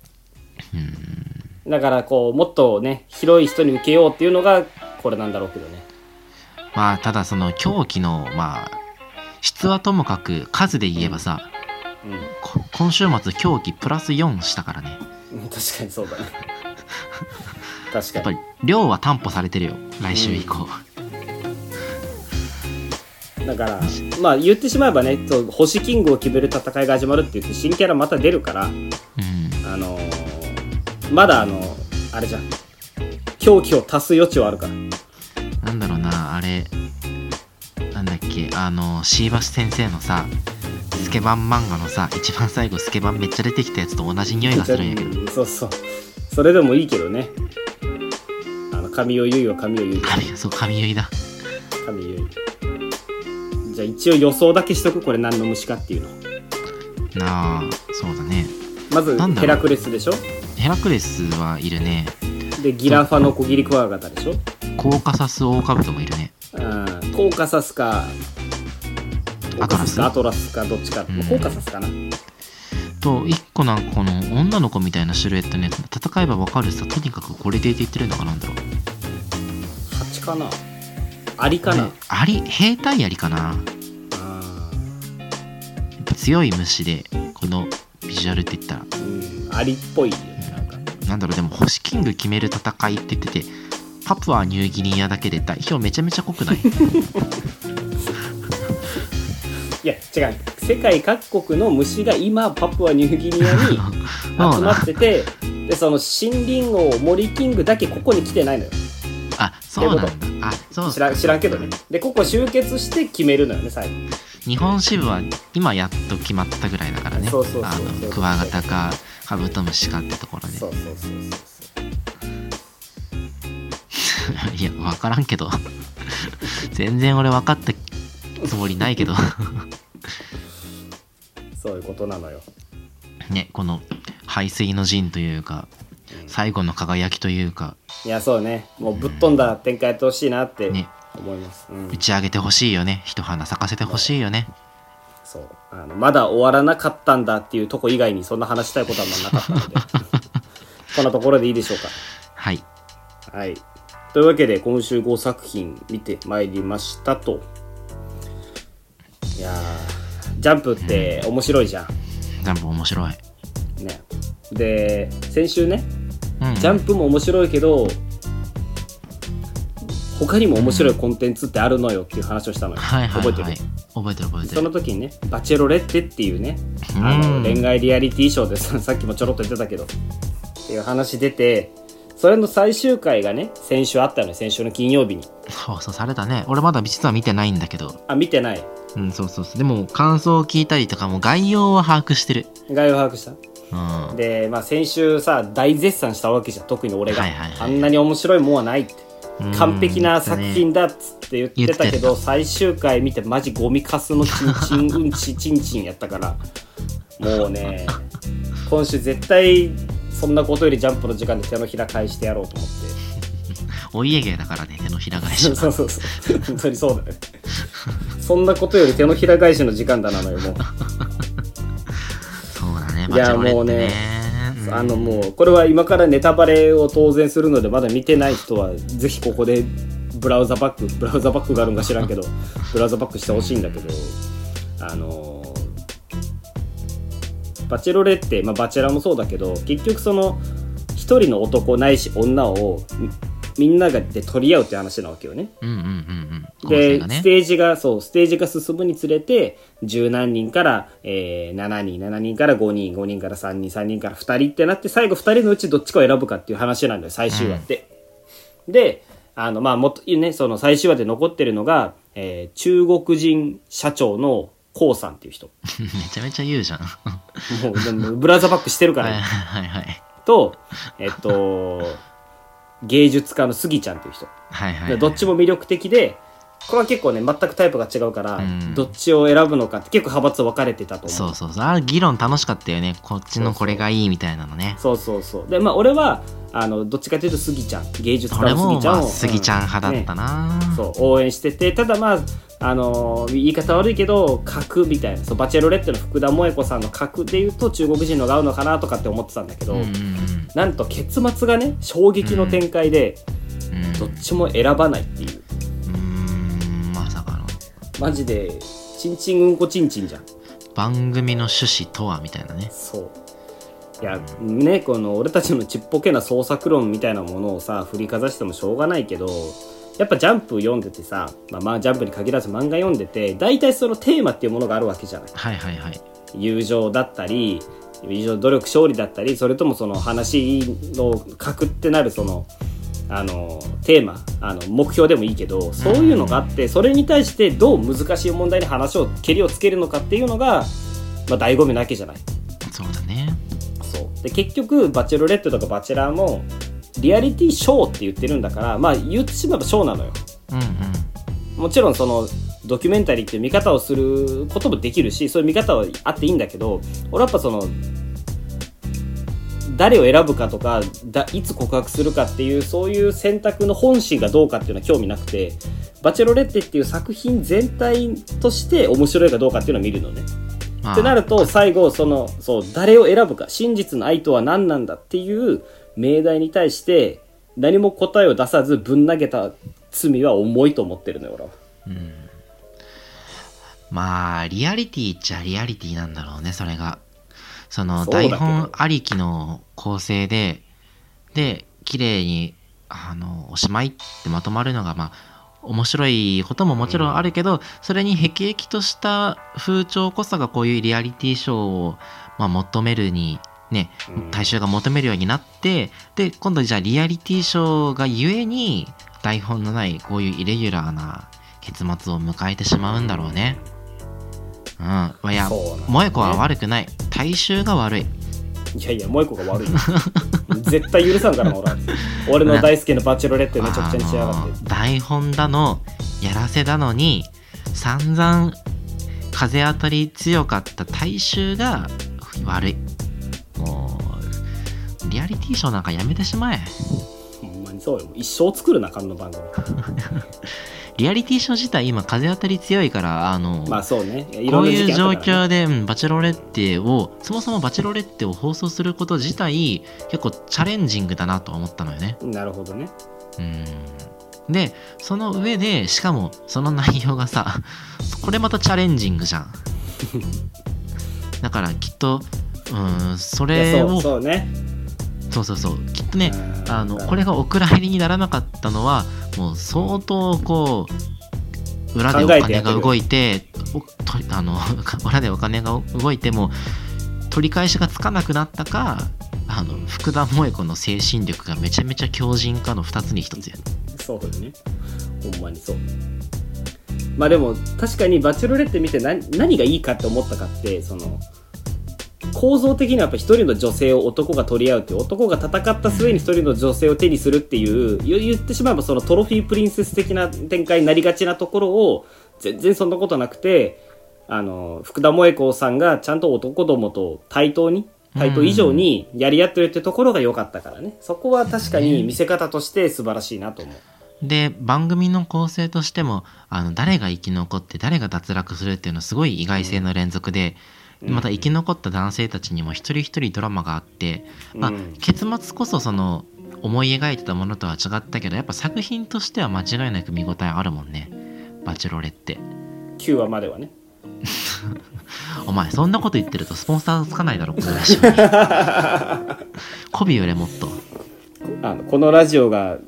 だからこうもっとね広い人に受けようっていうのがこれなんだろうけどね。まあただその狂気のまあ質はともかく数で言えばさ、こ今週末狂気プラス4したからね。うん、うん、確かにそうだね。確かに。やっぱり量は担保されてるよ来週以降、だからまあ言ってしまえばねそう星キングを決める戦いが始まるって言って新キャラまた出るからうん。あのーまだあのあれじゃん。狂気を足す余地はあるから。なんだろうなあれなんだっけあのシーバシ先生のさスケバン漫画のさ一番最後スケバンめっちゃ出てきたやつと同じ匂いがするんやけど。うんそうそう。それでもいいけどね。あの神尾結衣は神尾結衣髪そう髪結いだ。神尾結衣じゃあ一応予想だけしとくこれ何の虫かっていうの。なあそうだね。まずヘラクレスでしょ？ヘラクレスはいるね。でギラファのコギリクワガタでしょ？コーカサスオオカブトもいるね。うん。コーカサスかアトラスアトラスかどっちか、ん。コーカサスかな。と一個なんかこの女の子みたいなシルエットのやつ戦えばわかるさ。とにかくこれでって言ってるのかなんだろう。蜂かな。アリかな、アリ兵隊アリかな。強い虫でこのビジュアルって言ったら。ーうん。アリっぽいよねなんか。なんだろうでも星キング決める戦いって言っててパプアニューギニアだけで代表めちゃめちゃ濃くない？いや違う。世界各国の虫が今パプアニューギニアに 集まっててでその森林王森キングだけここに来てないのよ。あそうなんだ。あそう。知らん知らんけどね。でここ集結して決めるのよね最後。日本支部は今やっと決まったぐらいだからね。そうそうそうあそう。のクワガタかカブトムシかってところで。そうそうそうそう いや分からんけど。全然俺分かったつもりないけど。そういうことなのよ。ねこの排水の陣というか最後の輝きというか。いやそうね。もうぶっ飛んだ展開やってほしいなってね。思います、うん。打ち上げてほしいよね。一花咲かせてほしいよね。そう。あのまだ終わらなかったんだっていうとこ以外にそんな話したいことはなかったので。こんなところでいいでしょうはい。かはい。というわけで今週5作品見てまいりましたといやージャンプって面白いじゃん、ジャンプ面白い。ね。で先週ねうんジャンプも面白いけど他にも面白いコンテンツってあるのよっていう話をしたのよ、はいはい覚えてる？はい覚えてる覚えてそるの時にね「バチェロレッテ」っていうねあうん。の恋愛リアリティショーでさ さっきもちょろっと言ってたけどっていう話出てそれの最終回がね先週あったのよ先週の金曜日に。放送されたね。俺まだ実は見てないんだけど。あ見てないうんそうそうそう。でも感想を聞いたりとかも概要は把握してる。概要把握した。うん。でまあ先週さ大絶賛したわけじゃん特に俺が、はいはいはいあんなに面白いもんはないって。うん完璧な作品だっつって言ってたけ言ど。最終回見てマジゴミカスのチンチンうんちチンチンやったから。もうね 今週絶対そんなことよりジャンプの時間で手のひら返してやろうと思ってお家芸だからね手のひら返しそうがそうそうそう。本当にそうだね。そんなことより手のひら返しの時間だなのよもう。そうだねいやもうねうん。あのもうこれは今からネタバレを当然するのでまだ見てない人はぜひここでブラウザバックブラウザバックがあるんか知らんけどブラウザバックしてほしいんだけどあのバチェロレッテ、まあ、バチェラーもそうだけど結局その一人の男ないし女をみみんながで取り合うって話なわけよね。うんうんうんうん構で、ステージが、そう、ステージが進むにつれて、十何人から、えー、7人、7人から5人、5人から3人、3人から2人ってなって、最後2人のうちどっちかを選ぶかっていう話なんだよ、最終話って。で、あの、まあ、もっと、ね、その最終話で残ってるのが、えー、中国人社長のコウさんっていう人。めちゃめちゃ言うじゃんはもう、ブラザーバックしてるかいら、ね、はいはいと、えっと、芸術家のスギちゃんっていう人。はいはいでどっちも魅力的でこれは結構ね全くタイプが違うから、うん。どっちを選ぶのかって結構派閥分かれてたと思う。そうそうそう。あれ議論楽しかったよね。こっちのこれがいいみたいなのね。そうそうそう。でまあ俺はあのどっちかというとスギちゃん。芸術家のスギちゃんをスギちゃん派だったうん。な、ね。そう応援してて。ただまああのー言い方悪いけど格みたいなそうバチェロレッテの福田萌子さんの格で言うと中国人のが合うのかなとかって思ってたんだけど、うんうんなんと結末がね衝撃の展開で、うんうん。どっちも選ばないっていう。うーんまさかの。マジでチンチンうんこチンチンじゃん。番組の趣旨とはみたいなね。そう。いやねこの俺たちのちっぽけな創作論みたいなものをさ振りかざしてもしょうがないけどやっぱジャンプ読んでてさ、まあ、まあジャンプに限らず漫画読んでて大体そのテーマっていうものがあるわけじゃない。はいはいはい。友情だったり友情努力勝利だったりそれともその話の核ってなるそのあのテーマあの目標でもいいけどそういうのがあってそれに対してどう難しい問題に話をけりをつけるのかっていうのが、まあ、醍醐味なわけじゃない。そうだね。そう。で結局バチェロレッテとかバチェラーもリアリティショーって言ってるんだからまあ言ってしまえばショーなのよ。うんうん。もちろんそのドキュメンタリーっていう見方をすることもできるしそういう見方はあっていいんだけど俺はやっぱその誰を選ぶかとかだいつ告白するかっていうそういう選択の本心がどうかっていうのは興味なくて「バチェロレッテ」っていう作品全体として面白いかどうかっていうのを見るのね。まあってなると最後そのそう誰を選ぶか真実の愛とは何なんだっていう命題に対して何も答えを出さずぶん投げた罪は重いと思ってるのよ俺は。まあリアリティっちゃリアリティなんだろうねそれが。その台本ありきの構成でで綺麗にあのおしまいってまとまるのがまあ面白いことももちろんあるけど、それに辟易とした風潮こそがこういうリアリティショーを、まあ、求めるにねうん大衆が求めるようになってで今度じゃあリアリティショーがゆえに台本のないこういうイレギュラーな結末を迎えてしまうんだろうね。うん、いや萌子は悪くない大衆が悪いいやいや、萌子が悪いよ。絶対許さんからな、俺は。俺の大好きなバチェロレッテめちゃくちゃにしやがって。台本だのやらせだのに散々風当たり強かった大衆が悪いリティショーなんかやめてしまえほんまにそうよ。一生作るな、あの番組。リアリティショー自体今風当たり強いからあの、まあそうね。いころんなういう状況で、うんバチェロレッテをそもそもバチェロレッテを放送すること自体結構チャレンジングだなと思ったのよねなるほどね。うんでその上でしかもその内容がさ これまたチャレンジングじゃん だからきっとうんそいやそうれをそうね。そうそうそうきっとねうんあのこれがお蔵入りにならなかったのはもう相当こう裏でお金が動いてあの 裏でお金が動いても取り返しがつかなくなったかあの福田萌子の精神力がめちゃめちゃ強靭かの2つに1つやそうだね。ほんまにそう。まあでも、確かにバチェロレッテ見て何何がいいかって思ったかって、その、構造的にはやっぱ一人の女性を男が取り合うっていう男が戦った末に一人の女性を手にするっていう言言ってしまえばそのトロフィープリンセス的な展開になりがちなところを全然そんなことなくてあの福田萌子さんがちゃんと男どもと対等に対等以上にやり合ってるってところが良かったからね。そこは確かに見せ方として素晴らしいなと思う。で番組の構成としてもあの誰が生き残って誰が脱落するっていうのはすごい意外性の連続で、また生き残った男性たちにも一人一人ドラマがあって、まあうん結末こそその思い描いてたものとは違ったけどやっぱ作品としては間違いなく見応えあるもんね。バチェロレって9話まではね。お前そんなこと言ってるとスポンサーつかないだろこのラジオに媚び売れもっとあのこのラジオが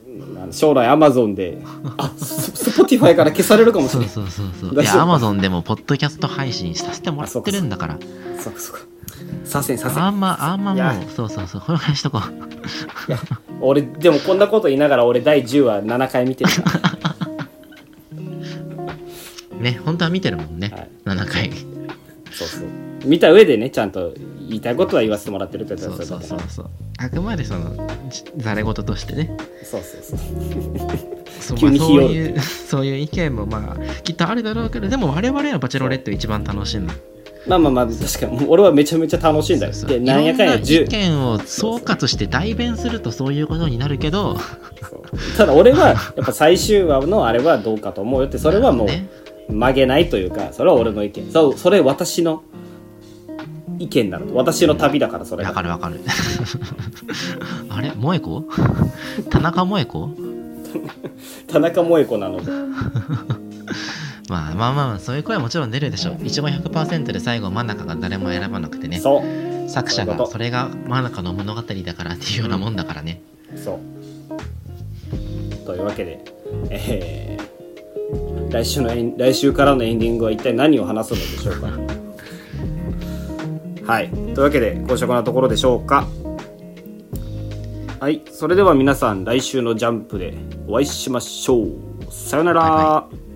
将来アマゾンであススポティファイから消されるかもしれないそうそうそうそう。いやアマゾンでもポッドキャスト配信させてもらってるんだから。そうかそうか。させんさせん。あんまあんまもうそうそうそうこれぐらいにしとこう。俺でもこんなこと言いながら俺第10話7回見てる。ね本当は見てるもんね、はい。7回。そうそう。見た上でねちゃんと言いたいことは言わせてもらってるってやつそうそうそうそう。あくまでそのじざれ言としてね。そうそうそう。そう,、まあ、そういう そういう意見もまあきっとあるだろうけどでも我々はバチェロレッテを一番楽しいのまあまあまあ確かに俺はめちゃめちゃ楽しいんだよ。そうそう。でなんやかんやいろんな意10見を総括して代弁するとそういうことになるけどただ俺はやっぱ最終話のあれはどうかと思うよってそれはもね。う曲げないというかそれは俺の意見。そうそれ私の意見なの私の旅だからそれが。わかるわかる。あれ？萌子？田中萌子？田中萌子なので。まあまあまあまあそういう声はもちろん出るでしょう。一番100%で最後真ん中が誰も選ばなくてね。そう。作者がそれが真ん中の物語だからっていうようなもんだからね、そう。というわけで、えー来週の来週からのエンディングは一体何を話すのでしょうかはい。というわけで今週はこんなところでしょうか。はい。それでは皆さん来週のジャンプでお会いしましょう。さよなら。はいはい。